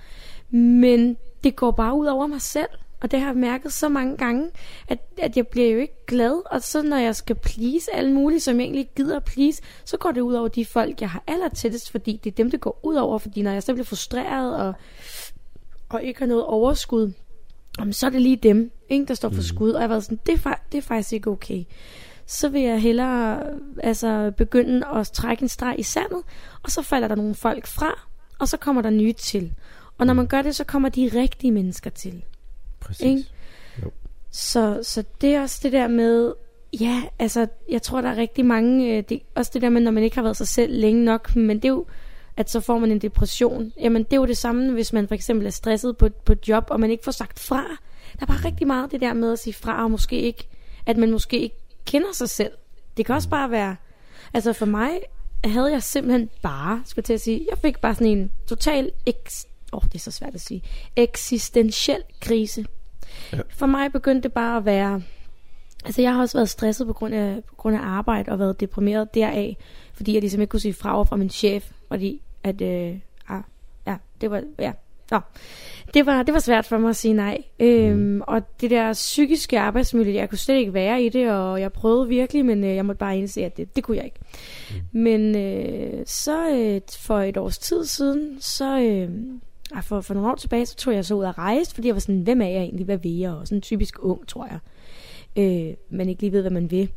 Men det går bare ud over mig selv. Og det har jeg mærket så mange gange, at, at jeg bliver jo ikke glad. Og så når jeg skal please alle mulige, som jeg egentlig ikke gider at please, så går det ud over de folk, jeg har aller tættest, fordi det er dem, det går ud over. Fordi når jeg så bliver frustreret og, og ikke har noget overskud, jamen, så er det lige dem, ikke, der står for skud. Og jeg været sådan, det er, det er faktisk ikke okay. Så vil jeg hellere altså, begynde at trække en streg i sandet, og så falder der nogle folk fra, og så kommer der nye til. Og når man gør det, så kommer de rigtige mennesker til. Præcis. Ikke? Jo. Så, så det er også det der med, ja, altså, jeg tror, der er rigtig mange, øh, det, også det der med, når man ikke har været sig selv længe nok, men det er jo, at så får man en depression. Jamen, det er jo det samme, hvis man for eksempel er stresset på, på et job, og man ikke får sagt fra. Der er bare rigtig meget det der med at sige fra, og måske ikke, at man måske ikke kender sig selv. Det kan også bare være, altså for mig havde jeg simpelthen bare, skulle til at sige, jeg fik bare sådan en total, eks, oh, det er så svært at sige, eksistentiel krise. Ja. For mig begyndte det bare at være, altså jeg har også været stresset på grund af, på grund af arbejde og været deprimeret deraf, fordi jeg ligesom ikke kunne sige fra over fra min chef, fordi at, øh, ah, ja, det var, ja, Nå. Det var, det var svært for mig at sige nej. Øhm, Mm. Og det der psykiske arbejdsmiljø, jeg kunne slet ikke være i det, og jeg prøvede virkelig, men øh, jeg måtte bare indse, at det, det kunne jeg ikke. Mm. Men øh, så øh, for et års tid siden, så øh, ej, for, for nogle år tilbage, så tog jeg så ud at rejse, fordi jeg var sådan, hvem er jeg egentlig, hvad vil jeg? Og sådan typisk ung, tror jeg. Øh, man ikke lige ved, hvad man vil.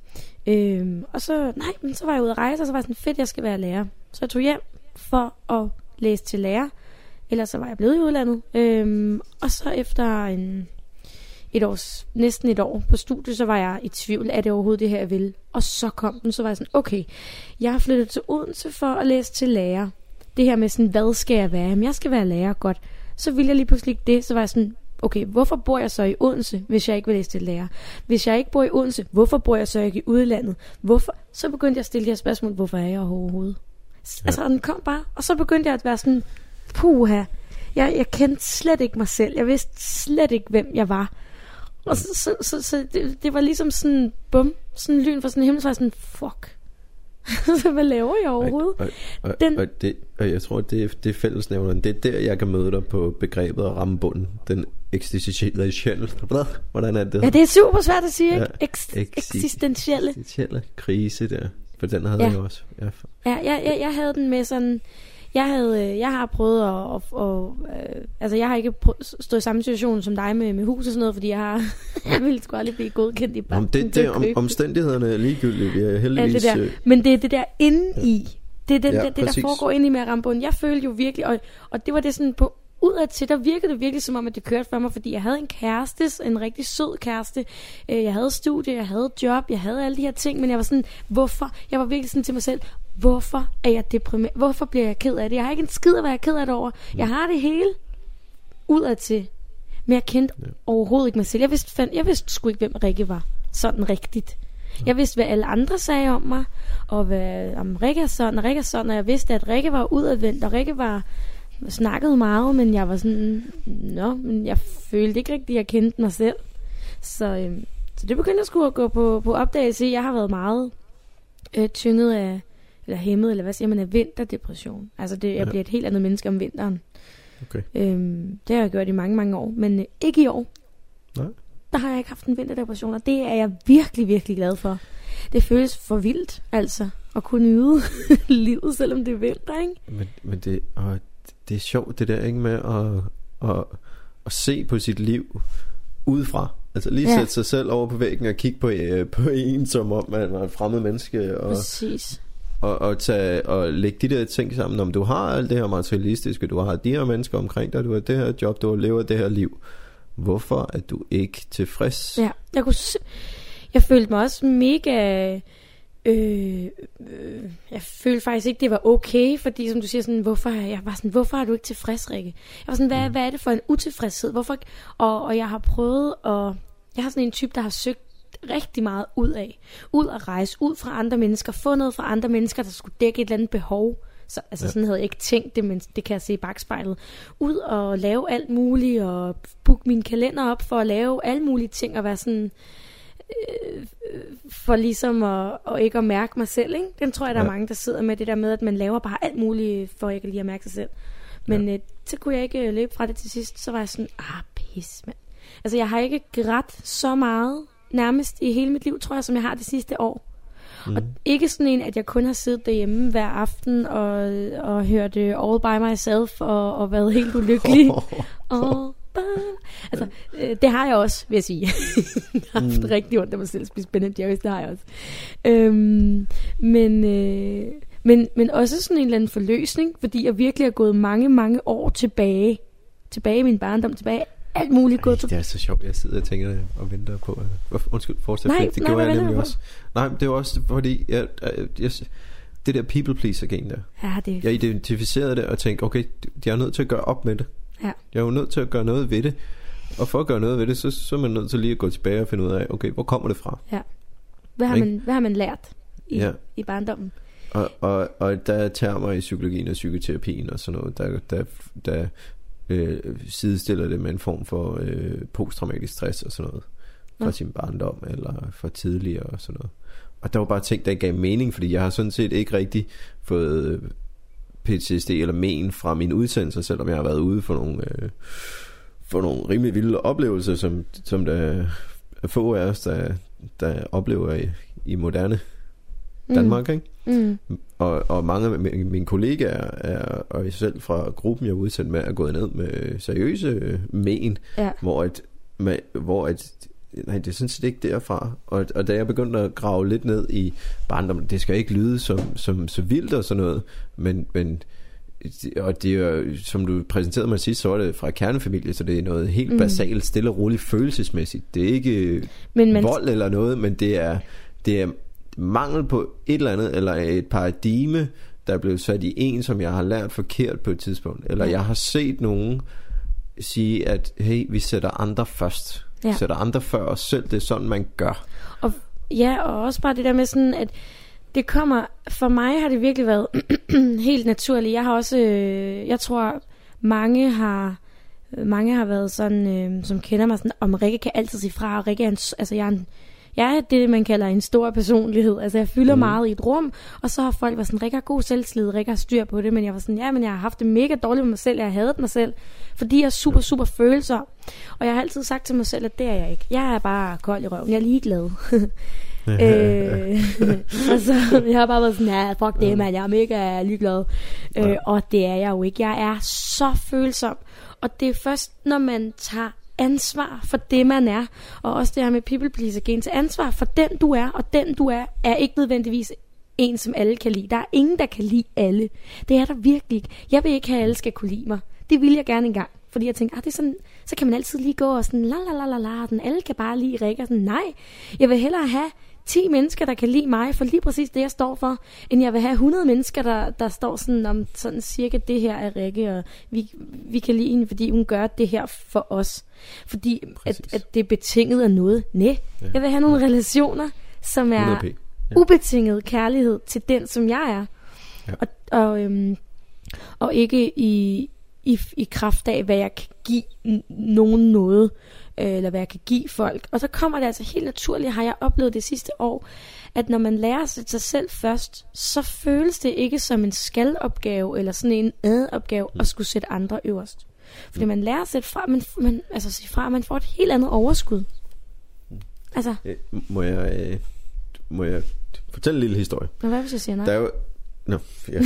Øh, og så, nej, men så var jeg ude at rejse, og så var jeg sådan, fedt, jeg skal være lærer. Så jeg tog hjem for at læse til lærer. Ellers så var jeg blevet i udlandet. Øhm, og så efter en, et års, næsten et år på studie, så var jeg i tvivl, er det overhovedet det her, jeg vil? Og så kom den, så var jeg sådan, okay, jeg har flyttet til Odense for at læse til lærer. Det her med sådan, hvad skal jeg være? Jamen, jeg skal være lærer, godt. Så ville jeg lige pludselig det, så var jeg sådan, okay, hvorfor bor jeg så i Odense, hvis jeg ikke vil læse til lærer? Hvis jeg ikke bor i Odense, hvorfor bor jeg så ikke i udlandet? Hvorfor? Så begyndte jeg at stille de her spørgsmål, hvorfor er jeg overhovedet? Ja. Altså, den kom bare, og så begyndte jeg at være sådan, puha, jeg, jeg kendte slet ikke mig selv. Jeg vidste slet ikke, hvem jeg var. Og så, så, så, så det, det var ligesom sådan, bum, sådan lyn fra sådan en himmel, så var jeg sådan, fuck. [laughs] hvad laver jeg overhovedet? Og, og, og, Den- og, det, og jeg tror, det, det er fællesnævneren. Det er der, jeg kan møde dig på begrebet at ramme bunden. Den eksistentielle... Hvordan er det? Ja, det er super svært at sige, ikke? Ja, Eks- eksistentielle. Eksistentielle krise der. For den havde Ja. jeg også. Ja, Ja, jeg, jeg, jeg havde den med sådan, Jeg, havde, øh, jeg har prøvet at... at, at øh, altså, jeg har ikke prøvet, stået i samme situation som dig med, med hus og sådan noget, fordi jeg har... [laughs] jeg ville sgu aldrig blive godkendt i banken. Om det, det, om, omstændighederne er ligegyldige. Vi er heldigvis... Ja, det der. øh, Men det er det der inde i. Det er den, Ja, ja, det, det, der foregår inde i med bunden. Jeg følte jo virkelig, og, og det var det sådan på udad til, der virkede det virkelig som om, at det kørte for mig, fordi jeg havde en kæreste, en rigtig sød kæreste. Øh, Jeg havde studie, jeg havde job, jeg havde alle de her ting, men jeg var sådan, hvorfor? Jeg var virkelig sådan til mig selv, hvorfor er jeg deprimeret? Hvorfor bliver jeg ked af det? Jeg har ikke en skid at være ked af det over. Jeg har det hele udad til. Men jeg kendte Ja. ja. overhovedet ikke mig selv. Jeg vidste, fand, jeg vidste sgu ikke, hvem Rikke var. Sådan rigtigt. Jeg vidste, hvad alle andre sagde om mig, og hvad, om Rikke er sådan, og Rikke er sådan, og jeg vidste, at Rikke var udadvendt, og Rikke var snakkede meget, men jeg var sådan, nå, men jeg følte ikke rigtigt, at jeg kendte mig selv. Så, øhm, så det begyndte jeg sgu at gå på, på opdagelse. Jeg har været meget øh, tynget af, eller hæmmet, eller hvad siger man, af vinterdepression. Altså, det, jeg Ja. bliver et helt andet menneske om vinteren. Okay. Øhm, det har jeg gjort i mange, mange år, men øh, ikke i år. Nej. Der har jeg ikke haft en vinterdepression, og det er jeg virkelig, virkelig glad for. Det føles for vildt, altså, at kunne nyde [laughs] livet, selvom det er vinter, ikke? Men, men det, og det er sjovt det der ikke med at, at, at se på sit liv udefra. Altså lige Ja. sætte sig selv over på væggen og kigge på, øh, på en, som om man var et fremmed menneske. Og, Præcis. og, og, tage, og lægge de der ting sammen. Om du har alt det her materialistiske, du har de her mennesker omkring dig, du har det her job, du lever det her liv. Hvorfor er du ikke tilfreds? Ja, jeg kunne s- jeg følte mig også mega øh, øh, jeg følte faktisk ikke det var okay, fordi som du siger sådan, hvorfor jeg var sådan, hvorfor er du ikke tilfreds, Rikke? Jeg var sådan, hvad, hvad er det for en utilfredshed? Hvorfor? Og, og jeg har prøvet at jeg har sådan en type, der har søgt rigtig meget ud af. Ud at rejse, ud fra andre mennesker, få noget fra andre mennesker, der skulle dække et eller andet behov. Så, altså ja. sådan havde jeg ikke tænkt det, men det kan jeg se i bagspejlet. Ud og lave alt muligt, og booke min kalender op for at lave alle mulige ting, og være sådan, øh, øh, for ligesom at, og ikke at mærke mig selv. Ikke? Den tror jeg, der Ja. er mange, der sidder med det der med, at man laver bare alt muligt, for ikke lige at mærke sig selv. Men øh, så kunne jeg ikke øh, løbe fra det til sidst. Så var jeg sådan, ah, pis, mand. Altså, jeg har ikke grædt så meget, nærmest i hele mit liv, tror jeg, som jeg har det sidste år. Mm. Og ikke sådan en, at jeg kun har siddet derhjemme hver aften og, og hørt øh, All By Myself og, og været helt ulykkelig. [laughs] By... Altså, øh, det har jeg også, vil jeg sige. [laughs] jeg har haft mm. rigtig ondt af mig selv spise Ben Jerry's, det har jeg også. Øhm, men, øh, men, men også sådan en eller anden forløsning, fordi jeg virkelig har gået mange, mange år tilbage. Tilbage i min barndom, tilbage alt muligt gået Ej, det er så sjovt, jeg sidder og tænker og venter på. øh, Undskyld, fortsæt. Nej, det nej, gjorde jeg nemlig også. Nej, men det var også fordi, jeg, jeg, jeg, det der people pleaser gen der. Ja, det Jeg identificerede det og tænkte, okay, jeg er nødt til at gøre op med det. Ja. Jeg er jo nødt til at gøre noget ved det. Og for at gøre noget ved det, så, så er man nødt til lige at gå tilbage og finde ud af, okay, hvor kommer det fra? hvad, har man, hvad har man lært i, Ja. ja. i barndommen? Og, og, og der er termer i psykologien og psykoterapien og sådan noget, der, der, der øh, sidestiller det med en form for øh, posttraumatisk stress og sådan noget. Fra Nå. sin barndom eller fra tidligere og sådan noget. Og der var bare ting, der gav mening, fordi jeg har sådan set ikke rigtig fået PTSD eller men fra mine udsendelser, selvom jeg har været ude for nogle, øh, for nogle rimelig vilde oplevelser, som, som der er få af os, der, der oplever i, i moderne Danmark, ikke? Mm. Og, og mange af mine, kollegaer er, og selv fra gruppen, jeg er udsendt med, er gået ned med seriøse øh, men, Ja. hvor at, med, hvor at nej, det er sådan set ikke derfra. Og, og da jeg begyndte at grave lidt ned i barndom, det skal ikke lyde som, som så vildt og sådan noget, men, men og det er som du præsenterede mig sidst, så var det fra kernefamilie, så det er noget helt Mm. basalt, stille og roligt følelsesmæssigt. Det er ikke Men man, vold eller noget, men det er, det er mangel på et eller andet, eller et paradigme, der er blevet sat i en, som jeg har lært forkert på et tidspunkt. Eller jeg har set nogen sige, at hey, vi sætter andre først. Ja. Sætter andre før os selv. Det er sådan, man gør. Ja, og også bare det der med sådan, at det kommer, for mig har det virkelig været [clears throat] helt naturligt. Jeg har også, øh, jeg tror, mange har, mange har været sådan, øh, som kender mig sådan, om Rikke kan altid sige fra, og Rikke er en, altså jeg er en, jeg er det, man kalder en stor personlighed. Altså, jeg fylder mm. meget i et rum, og så har folk været sådan, Rikke har god selvslid, Rikke har styr på det, men jeg var sådan, ja, men jeg har haft det mega dårligt med mig selv, jeg har hadet mig selv, fordi jeg er super, super følsom. Og jeg har altid sagt til mig selv, at det er jeg ikke. Jeg er bare kold i røven, jeg er ligeglad. [laughs] øh, [laughs] og så jeg har bare været sådan, ja, fuck det, mand, jeg er mega ligeglad. Øh, Ja. og det er jeg jo ikke. Jeg er så følsom. Og det er først, når man tager ansvar for det, man er, og også det her med people pleaser gen til ansvar for den, du er, og den, du er, er ikke nødvendigvis en, som alle kan lide. Der er ingen, der kan lide alle. Det er der virkelig ikke. Jeg vil ikke have, at alle skal kunne lide mig. Det vil jeg gerne engang. Fordi jeg tænker, ah, det er sådan, så kan man altid lige gå og sådan, la la la la la, den alle kan bare lide Rikke. Og Sådan, nej, jeg vil hellere have 10 mennesker, der kan lide mig, for lige præcis det, jeg står for, end jeg vil have 100 mennesker, der, der står sådan om sådan cirka, det her er Rikke, og vi, vi kan lide hende, fordi hun gør det her for os. Fordi at, Præcis. at det er betinget af noget. Nej, Ja. jeg vil have nogle relationer, som er 100p. Ja. ubetinget kærlighed til den, som jeg er. Ja. Og, og, øhm, og ikke i, i, i kraft af, hvad jeg kan give nogen noget, øh, eller hvad jeg kan give folk. Og så kommer det altså helt naturligt, har jeg oplevet det sidste år, at når man lærer sætte sig selv først, så føles det ikke som en skalopgave, eller sådan en ad-opgave, at skulle sætte andre øverst. Fordi man lærer at sætte fra, man, man, altså sige fra, man får et helt andet overskud. Altså, Øh, Må jeg, øh, må jeg fortælle en lille historie? nå, hvad hvis jeg siger nej? Der er jo... Nå, ja.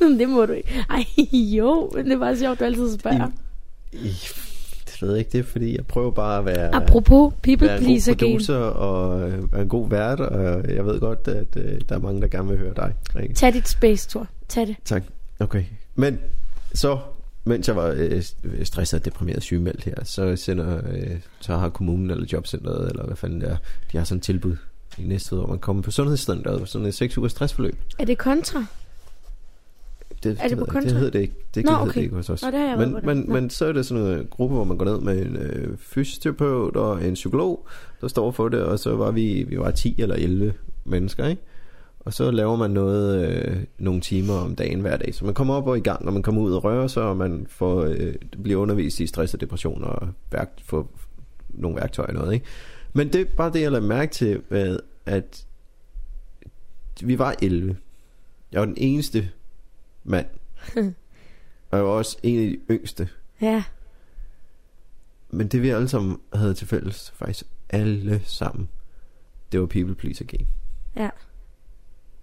[laughs] det må du ikke. Ej, jo, men det er bare sjovt, du altid spørger. I, det ved jeg ikke, det fordi, jeg prøver bare at være... Apropos people være en god pleaser game. producer og øh, være en god vært, og jeg ved godt, at øh, der er mange, der gerne vil høre dig, Rikke. Tag dit space tour. Tag det. Tak. Okay. Men så, mens jeg var øh, stresset og deprimeret sygemeldt her, så sender, øh, så har kommunen eller jobcenteret, eller hvad fanden det er, de har sådan et tilbud i næste hvor man kommer på sundhedscenteret, sådan et 6 ugers stressforløb. Er det kontra? Det, Er det på jeg ikke. kontra? det hedder det ikke. Det, Nå, det okay. det ikke hos os. Nå, det har jeg men, på det. men, Nå. men så er det sådan en gruppe, hvor man går ned med en øh, fysioterapeut og en psykolog, der står for det, og så var vi, vi var 10 eller 11 mennesker, ikke? Og så laver man noget øh, nogle timer om dagen hver dag. Så man kommer op og i gang, og man kommer ud og rører sig, og man får, øh, bliver undervist i stress og depression og værk, får nogle værktøjer og noget. Ikke? Men det er bare det, jeg lader mærke til, med, at vi var 11. Jeg var den eneste mand. [laughs] og jeg var også en af de yngste. Ja. Men det vi alle sammen havde til fælles, faktisk alle sammen, det var people pleaser game. Ja.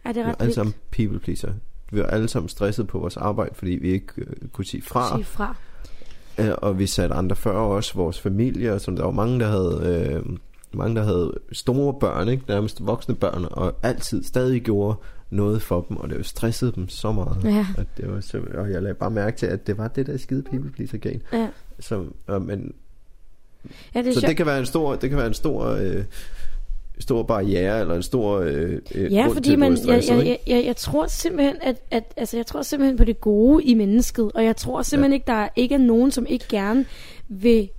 Ja, det Vi er var ret alle vildt. sammen people pleaser. Vi var alle sammen stresset på vores arbejde, fordi vi ikke øh, kunne sige fra. Sig fra. Øh, og vi satte andre før os, vores familie, som der var mange, der havde, øh, mange, der havde store børn, ikke? nærmest voksne børn, og altid stadig gjorde noget for dem, og det jo stressede dem så meget. Ja. At det var så, og jeg lagde bare mærke til, at det var det der skide people pleaser game. Ja. Som, øh, men, Ja, det så det kan være en stor, det kan være en stor, øh, stor barriere, eller en stor øh, øh, Ja, fordi til, man, jeg, jeg, jeg, jeg tror simpelthen, at, at altså, jeg tror simpelthen på det gode i mennesket, og jeg tror simpelthen ja. ikke, der er, ikke er nogen, som ikke gerne vil,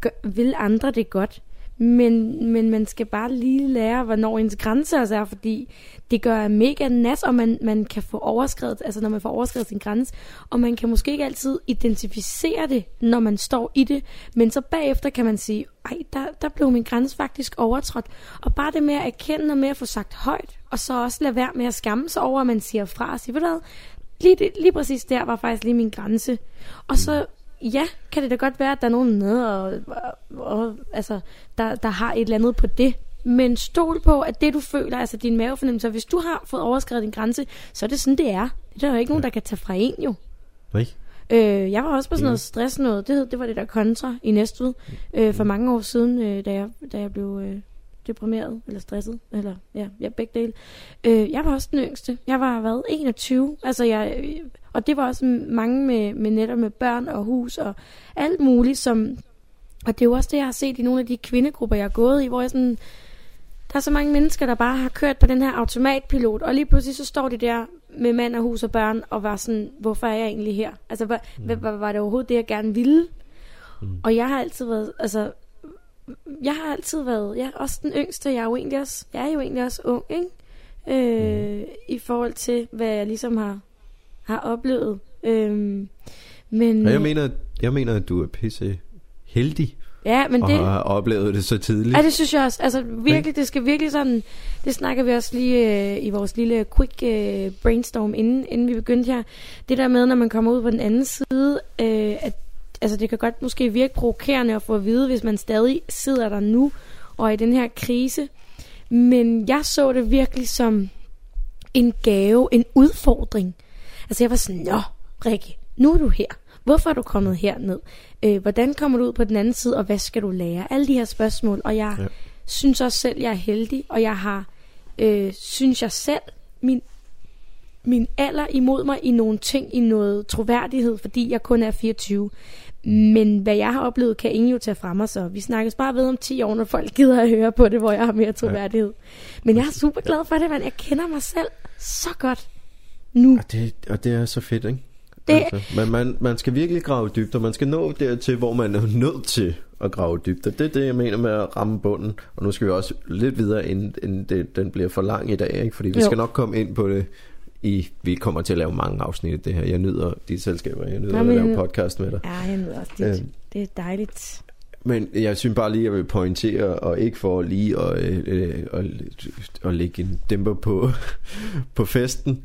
gør, vil andre det godt. Men, men man skal bare lige lære, hvornår ens grænse også er, fordi det gør mega nas, og man, man kan få overskrevet, altså når man får overskrevet sin grænse, og man kan måske ikke altid identificere det, når man står i det, men så bagefter kan man sige, ej, der, der blev min grænse faktisk overtrådt. Og bare det med at erkende og med at få sagt højt, og så også lade være med at skamme sig over, at man siger fra og siger, ved du hvad, lige, det, lige præcis der var faktisk lige min grænse. Og så, ja, kan det da godt være, at der er nogen nede, og, og, og altså, der, der har et eller andet på det. Men stol på, at det du føler, altså din mavefornemmelse, hvis du har fået overskrevet din grænse, så er det sådan, det er. Det er der jo ikke nogen, der kan tage fra en jo. Ikke? Øh, jeg var også på sådan noget stress noget. Det, hed, det var det der kontra i Næstved. Øh, for mange år siden, øh, da, jeg, da jeg blev øh, deprimeret eller stresset. Eller ja, ja begge dele. Øh, jeg var også den yngste. Jeg var hvad, 21. Altså jeg, øh, og det var også mange med, med netop med børn og hus og alt muligt, som... Og det er jo også det, jeg har set i nogle af de kvindegrupper, jeg har gået i, hvor jeg sådan... Der er så mange mennesker, der bare har kørt på den her automatpilot, og lige pludselig så står de der med mand og hus og børn, og var sådan, hvorfor er jeg egentlig her? Altså, var, mm. var, var det overhovedet det, jeg gerne ville? Mm. Og jeg har altid været, altså, jeg har altid været, ja, også den yngste, jeg er jo egentlig også, jeg er jo egentlig også ung, ikke? Øh, mm. I forhold til, hvad jeg ligesom har, har oplevet. Øhm, men, Og jeg mener, jeg mener, at du er pisse heldig, ja, men og det, har oplevet det så tidligt. Ja, det synes jeg også. Altså virkelig, det skal virkelig sådan, det snakker vi også lige øh, i vores lille quick øh, brainstorm, inden, inden vi begyndte her. Det der med, når man kommer ud på den anden side, øh, at altså, det kan godt måske virke provokerende at få at vide, hvis man stadig sidder der nu og er i den her krise. Men jeg så det virkelig som en gave, en udfordring. Altså jeg var sådan, nå, Rikke, nu er du her. Hvorfor er du kommet herned? Øh, hvordan kommer du ud på den anden side, og hvad skal du lære? Alle de her spørgsmål, og jeg ja. synes også selv, jeg er heldig, og jeg har, øh, synes jeg selv, min, min alder imod mig i nogle ting, i noget troværdighed, fordi jeg kun er 24. Men hvad jeg har oplevet, kan ingen jo tage fra mig, så vi snakkes bare ved om 10 år, når folk gider at høre på det, hvor jeg har mere troværdighed. Ja. Men jeg er super glad for det, man. Jeg kender mig selv så godt nu. Og det, og det er så fedt, ikke? Det... Altså, man, man, man skal virkelig grave dybt, og man skal nå dertil, hvor man er nødt til at grave dybt. Og det er det, jeg mener med at ramme bunden. Og nu skal vi også lidt videre, inden, inden det, den bliver for lang i dag, ikke? fordi vi jo. skal nok komme ind på det i, vi kommer til at lave mange afsnit af det her. Jeg nyder de selskaber, jeg nyder Jamen, at lave podcast med dig. Ja, jeg nyder også det. Øh, det er dejligt. Men jeg synes bare lige, at jeg vil pointere, og ikke for lige at, øh, øh, at, at lægge en dæmper på, [laughs] på festen,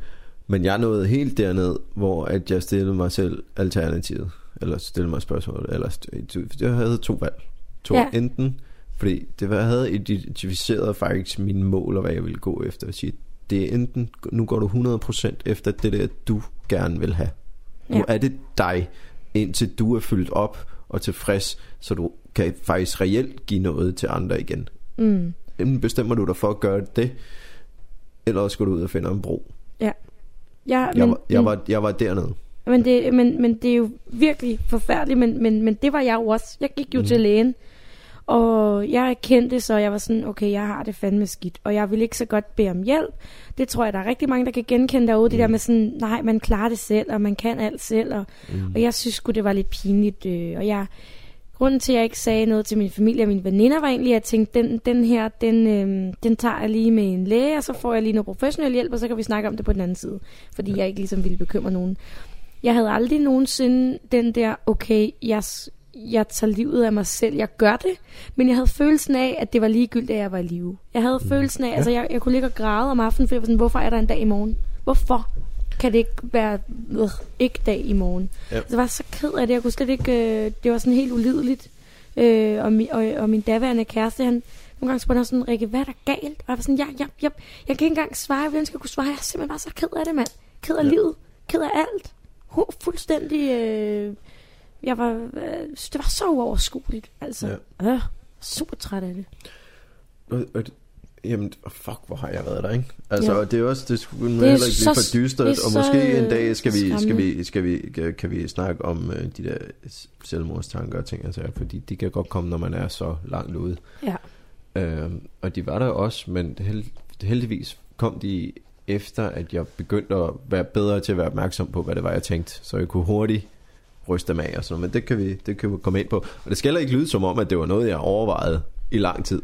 men jeg nåede helt derned, hvor at jeg stillede mig selv alternativet, eller stillede mig spørgsmål, eller jeg havde to valg. To ja. enten, fordi det var, jeg havde identificeret faktisk mine mål, og hvad jeg ville gå efter. At sige, det er enten, nu går du 100% efter det der, du gerne vil have. Nu ja. er det dig, indtil du er fyldt op og tilfreds, så du kan faktisk reelt give noget til andre igen. Mm. Enten bestemmer du dig for at gøre det, eller også går du ud og finder en bro. Ja. Ja jeg, men, var, jeg, var, jeg var dernede. Men det, men, men det er jo virkelig forfærdeligt, men, men, men det var jeg jo også. Jeg gik jo mm. til lægen, og jeg kendte, så jeg var sådan, okay, jeg har det fandme skidt, og jeg vil ikke så godt bede om hjælp. Det tror jeg, der er rigtig mange, der kan genkende derude, mm. det der med sådan, nej, man klarer det selv, og man kan alt selv, og, mm. og jeg synes sgu, det var lidt pinligt, øh, og jeg, grunden til, at jeg ikke sagde noget til min familie og mine veninder, var egentlig, at jeg tænkte, den, den her, den, øh, den tager jeg lige med en læge, og så får jeg lige noget professionel hjælp, og så kan vi snakke om det på den anden side, fordi ja. jeg ikke ligesom ville bekymre nogen. Jeg havde aldrig nogensinde den der, okay, jeg, jeg tager livet af mig selv. Jeg gør det, men jeg havde følelsen af, at det var ligegyldigt, at jeg var i live. Jeg havde mm. følelsen af, ja. altså jeg, jeg kunne ligge og græde om aftenen, for jeg var sådan, hvorfor er der en dag i morgen? Hvorfor kan det ikke være øh, ikke dag i morgen? Ja. Så jeg var så ked af det, jeg kunne slet ikke, øh, det var sådan helt ulideligt. Øh, og, mi, og, og min daværende kæreste, han, nogle gange spurgte han sådan, Rikke, hvad er der galt? Og jeg var sådan, ja, ja, ja, jeg kan ikke engang svare, jeg ville kunne svare, jeg er simpelthen bare så ked af det, mand. Ked af ja. livet, ked af alt. Hun fuldstændig... Øh, jeg var, øh, det var så uoverskueligt, altså. Ja. Øh, super træt af det. Og, og, jamen, fuck, hvor har jeg været der, ikke? Altså, ja. det er også, det skulle det heller ikke blive for dystert, og måske en dag skal vi, skal vi, skal vi, kan vi snakke om uh, de der selvmordstanker og ting, altså, fordi de kan godt komme, når man er så langt ude. Ja. Uh, og de var der også, men held, heldigvis kom de efter, at jeg begyndte at være bedre til at være opmærksom på, hvad det var, jeg tænkte. Så jeg kunne hurtigt ryste dem af og sådan noget. Men det kan, vi, det kan vi komme ind på. Og det skal heller ikke lyde som om, at det var noget, jeg overvejede i lang tid.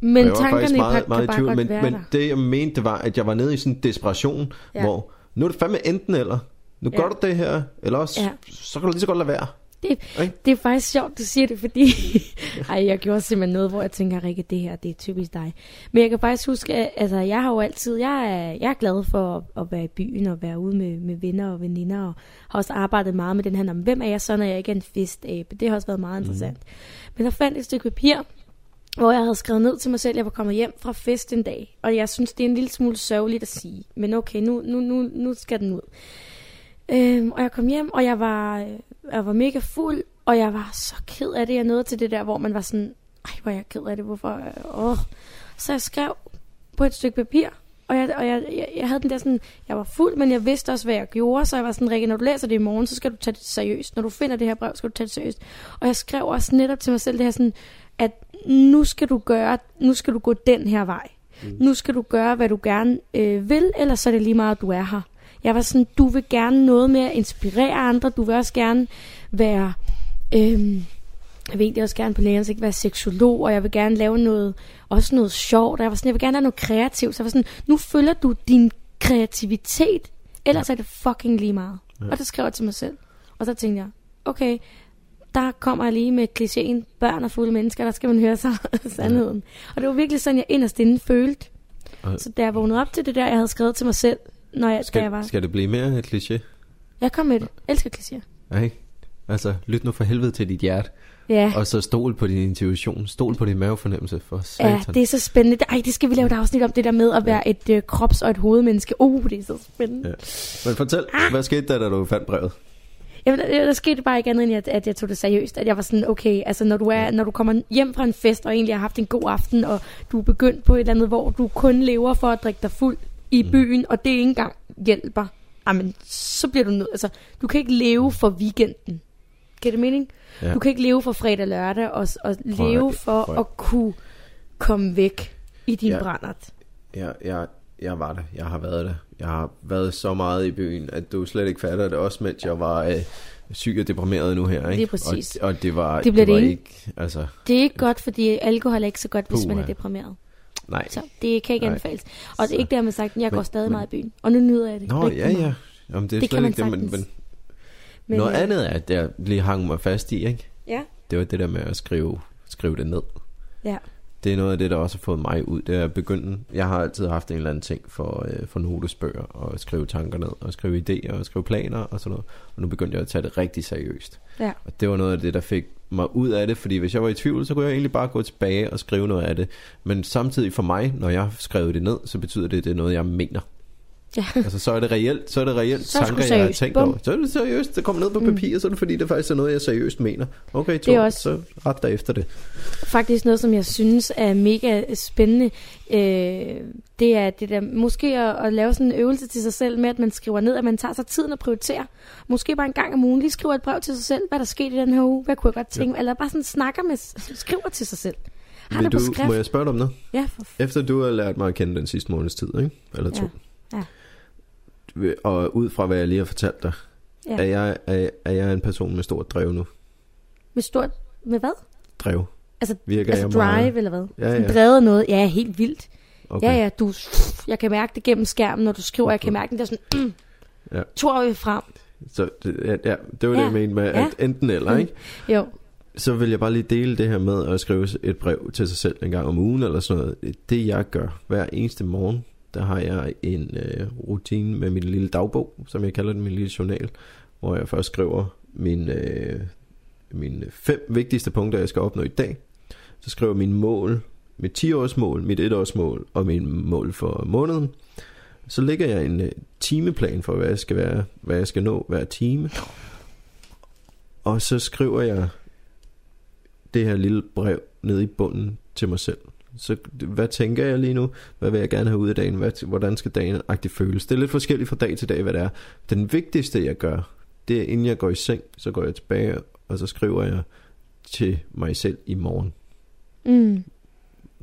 Men jeg var tankerne meget, meget i tvivl. Men, men det jeg mente, det var, at jeg var nede i sådan en desperation, ja. hvor nu er det fandme enten eller. Nu ja. gør du det her, eller også, ja. så kan du lige så godt lade være. Det, okay. det er faktisk sjovt, du siger det, fordi [laughs] ej, jeg gjorde simpelthen noget, hvor jeg tænker, Rikke, det her, det er typisk dig. Men jeg kan faktisk huske, at altså, jeg har jo altid, jeg er, jeg er glad for at, at være i byen og være ude med, med venner og veninder, og har også arbejdet meget med den her, om hvem er jeg så, når jeg ikke er en festabe? Det har også været meget mhm. interessant. Mm. Men der fandt et stykke papir, hvor jeg havde skrevet ned til mig selv, at jeg var kommet hjem fra fest en dag. Og jeg synes, det er en lille smule sørgeligt at sige. Men okay, nu, nu, nu, nu skal den ud. Øhm, og jeg kom hjem, og jeg var, øh, jeg var mega fuld, og jeg var så ked af det. Jeg nåede til det der, hvor man var sådan, ej, hvor er jeg ked af det, hvorfor? Øh, åh. Så jeg skrev på et stykke papir, og, jeg, og jeg, jeg, jeg havde den der sådan, jeg var fuld, men jeg vidste også, hvad jeg gjorde, så jeg var sådan, Rikke, når du læser det i morgen, så skal du tage det seriøst. Når du finder det her brev, skal du tage det seriøst. Og jeg skrev også netop til mig selv det her sådan, at nu skal du gøre, nu skal du gå den her vej. Mm. Nu skal du gøre, hvad du gerne øh, vil, eller så er det lige meget, at du er her. Jeg var sådan, du vil gerne noget med at inspirere andre, du vil også gerne være, øhm, jeg vil egentlig også gerne på lægen, ikke være seksolog, og jeg vil gerne lave noget, også noget sjovt, og jeg var sådan, jeg vil gerne have noget kreativt, så jeg var sådan, nu følger du din kreativitet, ellers ja. er det fucking lige meget. Ja. Og det skrev jeg til mig selv. Og så tænkte jeg, okay, der kommer jeg lige med klichéen, børn og fulde mennesker, der skal man høre sig [laughs] sandheden. Ja. Og det var virkelig sådan, jeg inderst inde følte. Og... Så da jeg vågnede op til det der, jeg havde skrevet til mig selv, når jeg, skal, jeg var... Skal det blive mere et kliché? Jeg kom med det. Jeg elsker klichéer. Nej, altså lyt nu for helvede til dit hjerte. Ja. Og så stol på din intuition. Stol på din mavefornemmelse for satan. Ja, det er så spændende. Ej, det skal vi lave et afsnit om, det der med at være et øh, krops- og et hovedmenneske. Uh, det er så spændende. Ja. Men fortæl, hvad skete der, da du fandt brevet? Jamen, der, skete bare ikke andet, end at, at jeg tog det seriøst. At jeg var sådan, okay, altså når du, er, når du kommer hjem fra en fest, og egentlig har haft en god aften, og du er begyndt på et eller andet, hvor du kun lever for at drikke dig fuld i Mm. byen, og det ikke engang hjælper, jamen, så bliver du nødt. Altså, du kan ikke leve for weekenden. Giver det mening? Ja. Du kan ikke leve for fredag og lørdag, og, og Prøv leve for prøv at- kunne komme væk i din Ja. brændert. Jeg, jeg, jeg var der. Jeg har været der. Jeg har været så meget i byen, at du slet ikke fatter det. Også mens jeg var øh, syg og deprimeret nu her. Ikke? Lige præcis. Og, og det var, Det det var det ikke... Altså, Det er ikke godt, fordi alkohol er ikke så godt, hvis man er deprimeret. nej. Så det kan ikke anbefales. Og det er ikke dermed sagt, at jeg Men- går stadig men- meget i byen. Og nu nyder jeg det. Nå, ja, ja. Jamen, det er Det slet ikke det, men, men, Men, noget øh, andet er, at jeg lige hang mig fast i, ikke? Ja, Det var det der med at skrive, skrive det ned. ja. Det er noget af det, der også har fået mig ud. Det er begynde. Jeg har altid haft en eller anden ting for, øh, for notesbøger, og skrive tanker ned, og skrive idéer, og skrive planer og sådan noget. Og nu begyndte jeg at tage det rigtig seriøst. Ja. Og det var noget af det, der fik mig ud af det, fordi hvis jeg var i tvivl, så kunne jeg egentlig bare gå tilbage og skrive noget af det. Men samtidig for mig, når jeg har skrevet det ned, så betyder det, at det er noget, jeg mener. Ja. Altså, så er det reelt, så er det reelt Så er tanker, jeg har tænkt Bum. over. Så er det seriøst, det kommer ned på Mm. papir, så er det fordi, det faktisk er noget, jeg seriøst mener. Okay, Det er to, også- så ret der efter det. Faktisk noget, som jeg synes er mega spændende, øh, det er det der, måske at, at lave sådan en øvelse til sig selv med, at man skriver ned, at man tager sig tiden og prioriterer. Måske bare en gang om ugen lige skriver et brev til sig selv, hvad der skete i den her uge, hvad kunne jeg godt tænke mig, eller bare sådan snakker med, skriver til sig selv. Har Vil du, må jeg spørge dig om noget? Ja, for, Efter du har lært mig at kende den sidste måneds tid, ikke? Eller to. Ja. Ja. Og ud fra hvad jeg lige har fortalt dig, Ja. er, jeg, er, er jeg en person med stort drev nu? med stort, med hvad? Drev. Altså, Virker altså jeg drive, meget? eller hvad? Ja, ja. drevet noget, ja, helt vildt. Okay. Ja, ja, du, jeg kan mærke det gennem skærmen, når du skriver, jeg kan mærke den der sådan, mm, Ja. to vi frem. Så det, ja, ja, det var det, Ja. jeg mente med, Ja. at enten eller, Mm. ikke? Jo, Så vil jeg bare lige dele det her med at skrive et brev til sig selv en gang om ugen eller sådan noget. Det jeg gør hver eneste morgen, der har jeg en øh, rutine med min lille dagbog, som jeg kalder den, min lille journal, hvor jeg først skriver min, øh, mine fem vigtigste punkter, jeg skal opnå i dag. Så skriver jeg mine mål, mit 10-årsmål, mit 1-årsmål og min mål for måneden. Så lægger jeg en øh, timeplan for, hvad jeg skal være, hvad jeg skal nå hver time. Og så skriver jeg det her lille brev ned i bunden til mig selv. Så hvad tænker jeg lige nu? Hvad vil jeg gerne have ud af dagen? Hvad, hvordan skal dagen agtigt føles? Det er lidt forskelligt fra dag til dag, hvad det er. Den vigtigste, jeg gør, det er, inden jeg går i seng, så går jeg tilbage, og så skriver jeg til mig selv i morgen. mm,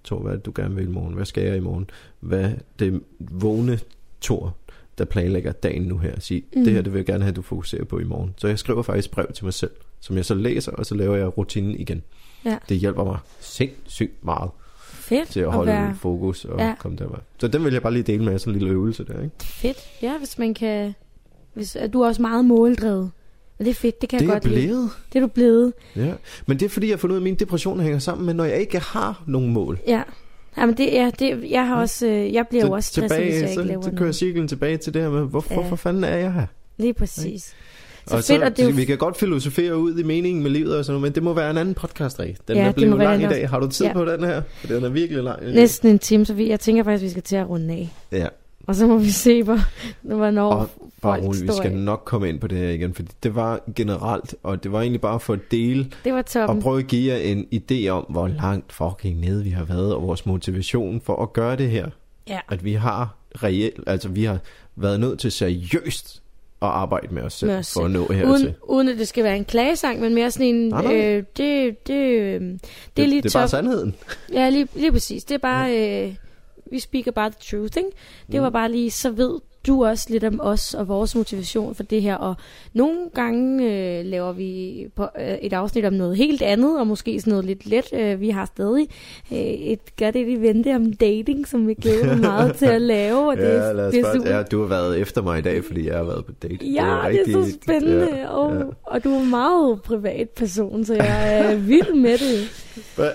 Tor, hvad det, du gerne vil i morgen? Hvad skal jeg i morgen? Hvad det vågne Tor, der planlægger dagen nu her, sige, Mm. det her, det vil jeg gerne have, du fokuserer på i morgen. Så jeg skriver faktisk brev til mig selv, som jeg så læser, og så laver jeg rutinen igen. Ja. Det hjælper mig sindssygt meget fedt til at holde være fokus og Ja. komme der. Så den vil jeg bare lige dele med sådan en lille øvelse der, ikke? fedt. Ja, hvis man kan... Hvis, du er også meget måldrevet. Og det er fedt, det kan Det jeg er godt lide. blevet. Det er du blevet. Ja. Men det er fordi, jeg har fundet ud af, at min depression hænger sammen med, når jeg ikke har nogen mål. Ja. Jamen det, ja, det, jeg har også, øh, jeg bliver jo også stresset, tilbage, hvis jeg ikke så, laver så kører cirklen tilbage til det her med, hvor, Ja. hvorfor fanden er jeg her? Lige præcis. Så og fedt, så, og det jo vi kan godt filosofere ud i meningen med livet og sådan noget, men det må være en anden podcast, Rik. Den Ja, er blevet lang i dag. Har du tid Ja. på den her? For den er virkelig lang. næsten en time, så vi, jeg tænker faktisk, vi skal til at runde af. Ja, Og så må vi se, hvor, hvornår og bare roligt, vi skal af. nok komme ind på det her igen, for det var generelt, og det var egentlig bare for at dele Det var toppen. og prøve at give jer en idé om, hvor langt fucking nede vi har været, og vores motivation for at gøre det her. Ja. At vi har reelt, altså vi har været nødt til seriøst at arbejde med os selv, Med os for at nå hertil. Uden, uden at det skal være en klagesang, men mere sådan en... Nej, nej. Øh, det, det, øh, det, det er lige det er bare sandheden. Ja, lige, lige præcis. Det er bare... Øh, vi speaker bare the truth, ikke? Det var Mm. bare lige, så ved du også lidt om os og vores motivation for det her. Og nogle gange øh, laver vi på, øh, et afsnit om noget helt andet, og måske sådan noget lidt let. Øh, vi har stadig øh, et godt et event om dating, som vi glæder mig meget til at lave. Og [laughs] det, ja, er- lad os det er super ja, du har været efter mig i dag, fordi jeg har været på date. Ja, det er, så spændende, Ja, og, ja. og du er en meget privat person, så jeg er [laughs] vild med det.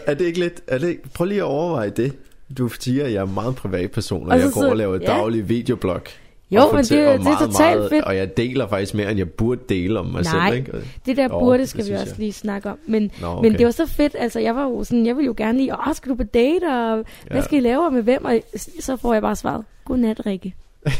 Er det ikke lidt... Er det, ikke- prøv lige at overveje det. Du siger, at jeg er meget privat person, og Altså, jeg går så- og laver ja. daglig videoblog. Jo, og men det, og det er meget, totalt meget, fedt. Og jeg deler faktisk mere, end jeg burde dele om mig Nej, selv. Ikke? Det der Jo, burde det skal vi synes også jeg. lige snakke om. Men, Nå, okay. men det var så fedt. Altså, jeg var jo sådan, jeg ville jo gerne lige, åh, skal du på date, og hvad Ja. skal I lave, og med hvem? Og så får jeg bare svaret, godnat, Rikke. [laughs]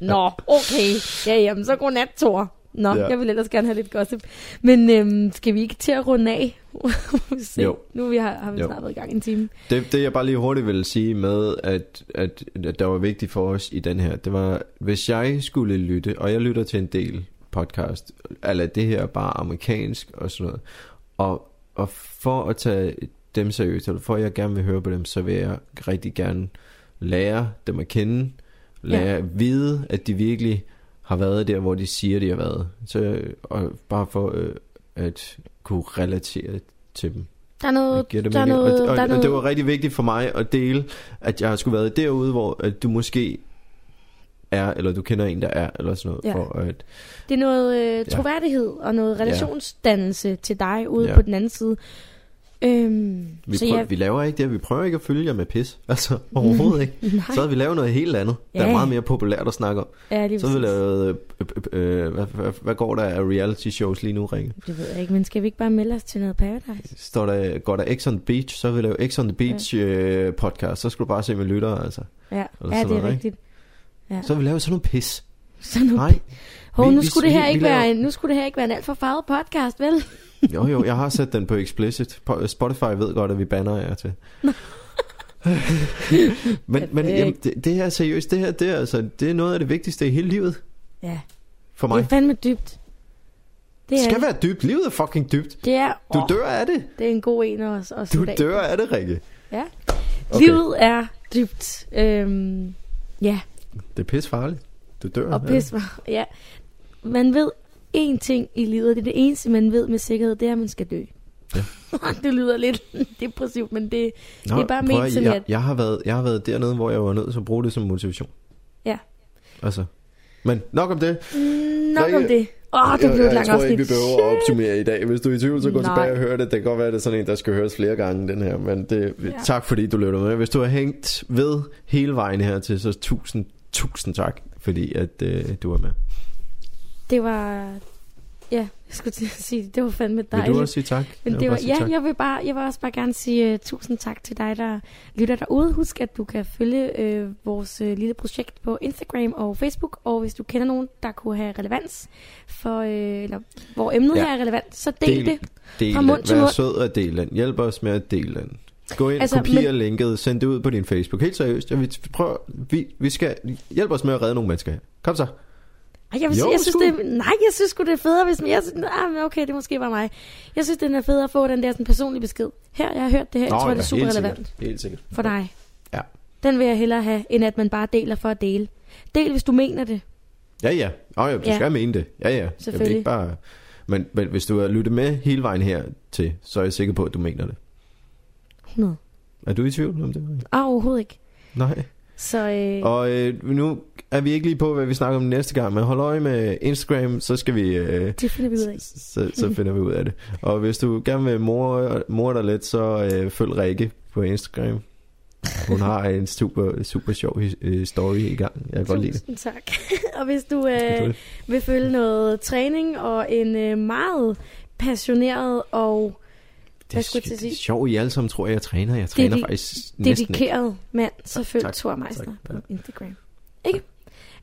Nå, okay. Ja, jamen, så godnat, Thor. Nå, Ja. jeg vil ellers gerne have lidt gossip. Men øhm, skal vi ikke til at runde af? [laughs] Se, Jo. Nu vi har, har vi Jo. snart været i gang en time. Det, det jeg bare lige hurtigt vil sige med, at, at, at der var vigtigt for os i den her, det var, hvis jeg skulle lytte, og jeg lytter til en del podcast, eller det her er bare amerikansk og sådan noget, og, og for at tage dem seriøst, eller for at jeg gerne vil høre på dem, så vil jeg rigtig gerne lære dem at kende, lære Ja. at vide, at de virkelig har været der, hvor de siger, de har været. Så, og bare for øh, at kunne relatere til dem. Der er noget, der er noget, og, og, der er og noget, det var rigtig vigtigt for mig at dele, at jeg har skulle været derude, hvor at du måske er, eller du kender en, der er, eller sådan noget. Ja. For at, det er noget øh, Ja. troværdighed og noget relationsdannelse til dig ude Ja. på den anden side. Øhm, vi, så prøver, ja, vi laver ikke det, vi prøver ikke at følge jer med pis. [laughs] Altså overhovedet ikke. [laughs] Så havde vi lavet noget helt andet, der er Ja. meget mere populært at snakke om. ja, lige Så havde vi lavet, øh, øh, øh, hvad, hvad, hvad går der af reality shows lige nu, Rikke? Det ved jeg ikke, men skal vi ikke bare melde os til noget Paradise? Står der, går der X on the Beach, så vil vi lave X on the Beach øh, podcast. Så skulle du bare se med lyttere, altså. Ja, Eller ja sådan det er noget, rigtigt. Ja. Så vil vi lave sådan noget pis. Så nu, Nej. Hov, vi- nu vi- skulle det her vi- ikke vi laver- være en, nu skulle det her ikke være en alt for farvet podcast, vel? Jo, jo, jeg har sat den på explicit. Po- Spotify ved godt, at vi banner jer til. [laughs] men men jamen, det, det her er seriøst, det her det er, altså, det er noget af det vigtigste i hele livet Ja, for det mig. er fandme dybt. Det Det er skal det. være dybt. Livet er fucking dybt. Det er, Du åh, dør af det. det er en god en at, at Du dør af det, Rikke. Ja. Okay. Livet er dybt. Øhm, ja, Det er pis farligt. Du dør og pis. Ja. Man ved én ting i livet, det er det eneste, man ved med sikkerhed, det er, at man skal dø. Ja. [laughs] det lyder lidt [laughs] depressivt, men det, Nå, det er bare ment sådan, jeg, at- jeg, har været, jeg har været dernede, hvor jeg var nødt til at bruge det som motivation. Ja. Altså. Men nok om det. mm, nok Rikke, om det. Åh, oh, det blev et jeg, jeg langt tror afsnit. ikke, vi behøver at opsummere i dag. Hvis du er i tvivl, så gå Nej. tilbage og hør det. Det kan godt være, at det er sådan en, der skal høres flere gange, den her. Men det, Ja. tak fordi du lyttede med. Hvis du har hængt ved hele vejen hertil, så tusind, tusind tak, fordi at øh, du var med. Det var... Ja, jeg skulle til at sige, det var fandme Vil dejligt. du også sige tak? Men det vil var, ja, tak. jeg vil, bare, jeg vil også bare gerne sige uh, tusind tak til dig, der lytter derude. Husk, at du kan følge uh, vores uh, lille projekt på Instagram og Facebook, og hvis du kender nogen, der kunne have relevans for, uh, eller hvor emnet Ja. her er relevant, så del, Del- det. Del Fra mund til Vær mund. sød og del den. Hjælp os med at dele den. Gå ind, Altså, kopier men- linket, send det ud på din Facebook. Helt seriøst. Jeg vil, prøv, vi, vi skal hjælpe os med at redde nogle mennesker her. Kom så. Ej, jeg, vil, Jo, sige, jeg synes, sgu. det, nej, jeg synes sgu, det er federe, hvis jeg synes, ah, okay, det måske var mig. Jeg synes, det er federe at få den der sådan, personlige besked. Her, jeg har hørt det her, jeg tror, det er super helt relevant sikkert. Helt sikkert. for dig. Ja. Den vil jeg hellere have, end at man bare deler for at dele. Del, hvis du mener det. Ja, ja. Oh, ja, du Ja. skal mene det. Ja, ja. Jeg vil Selvfølgelig. ikke bare... Men, men hvis du har lyttet med hele vejen her til, så er jeg sikker på, at du mener det. 100. Er du i tvivl om det? Ah, overhovedet ikke. Nej. Så øh, Og øh, nu er vi ikke lige på, hvad vi snakker om næste gang, men hold øje med Instagram, så skal vi... Øh, det finder vi ud af. så, så finder vi ud af det. Og hvis du gerne vil mor, mor dig lidt, så øh, følg Rikke på Instagram. Hun har en super, super sjov øh, story i gang. Jeg kan godt lide det. Tak. [laughs] og hvis du øh, vil følge noget træning og en øh, meget passioneret og Det hvad skulle jeg sige? det er sjovt, I alle sammen tror, jeg træner. Jeg træner Dedi- faktisk næsten ikke. dedikeret mand, så følg Thor Meister tak, på. Instagram. Ikke?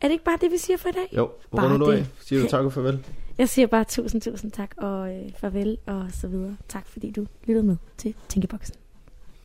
Er det ikke bare det, vi siger for i dag? Jo, Bare runder du det. af? Siger du [laughs] tak og farvel? Jeg siger bare tusind, tusind tak og øh, farvel og så videre. Tak fordi du lyttede med til Tænkeboksen.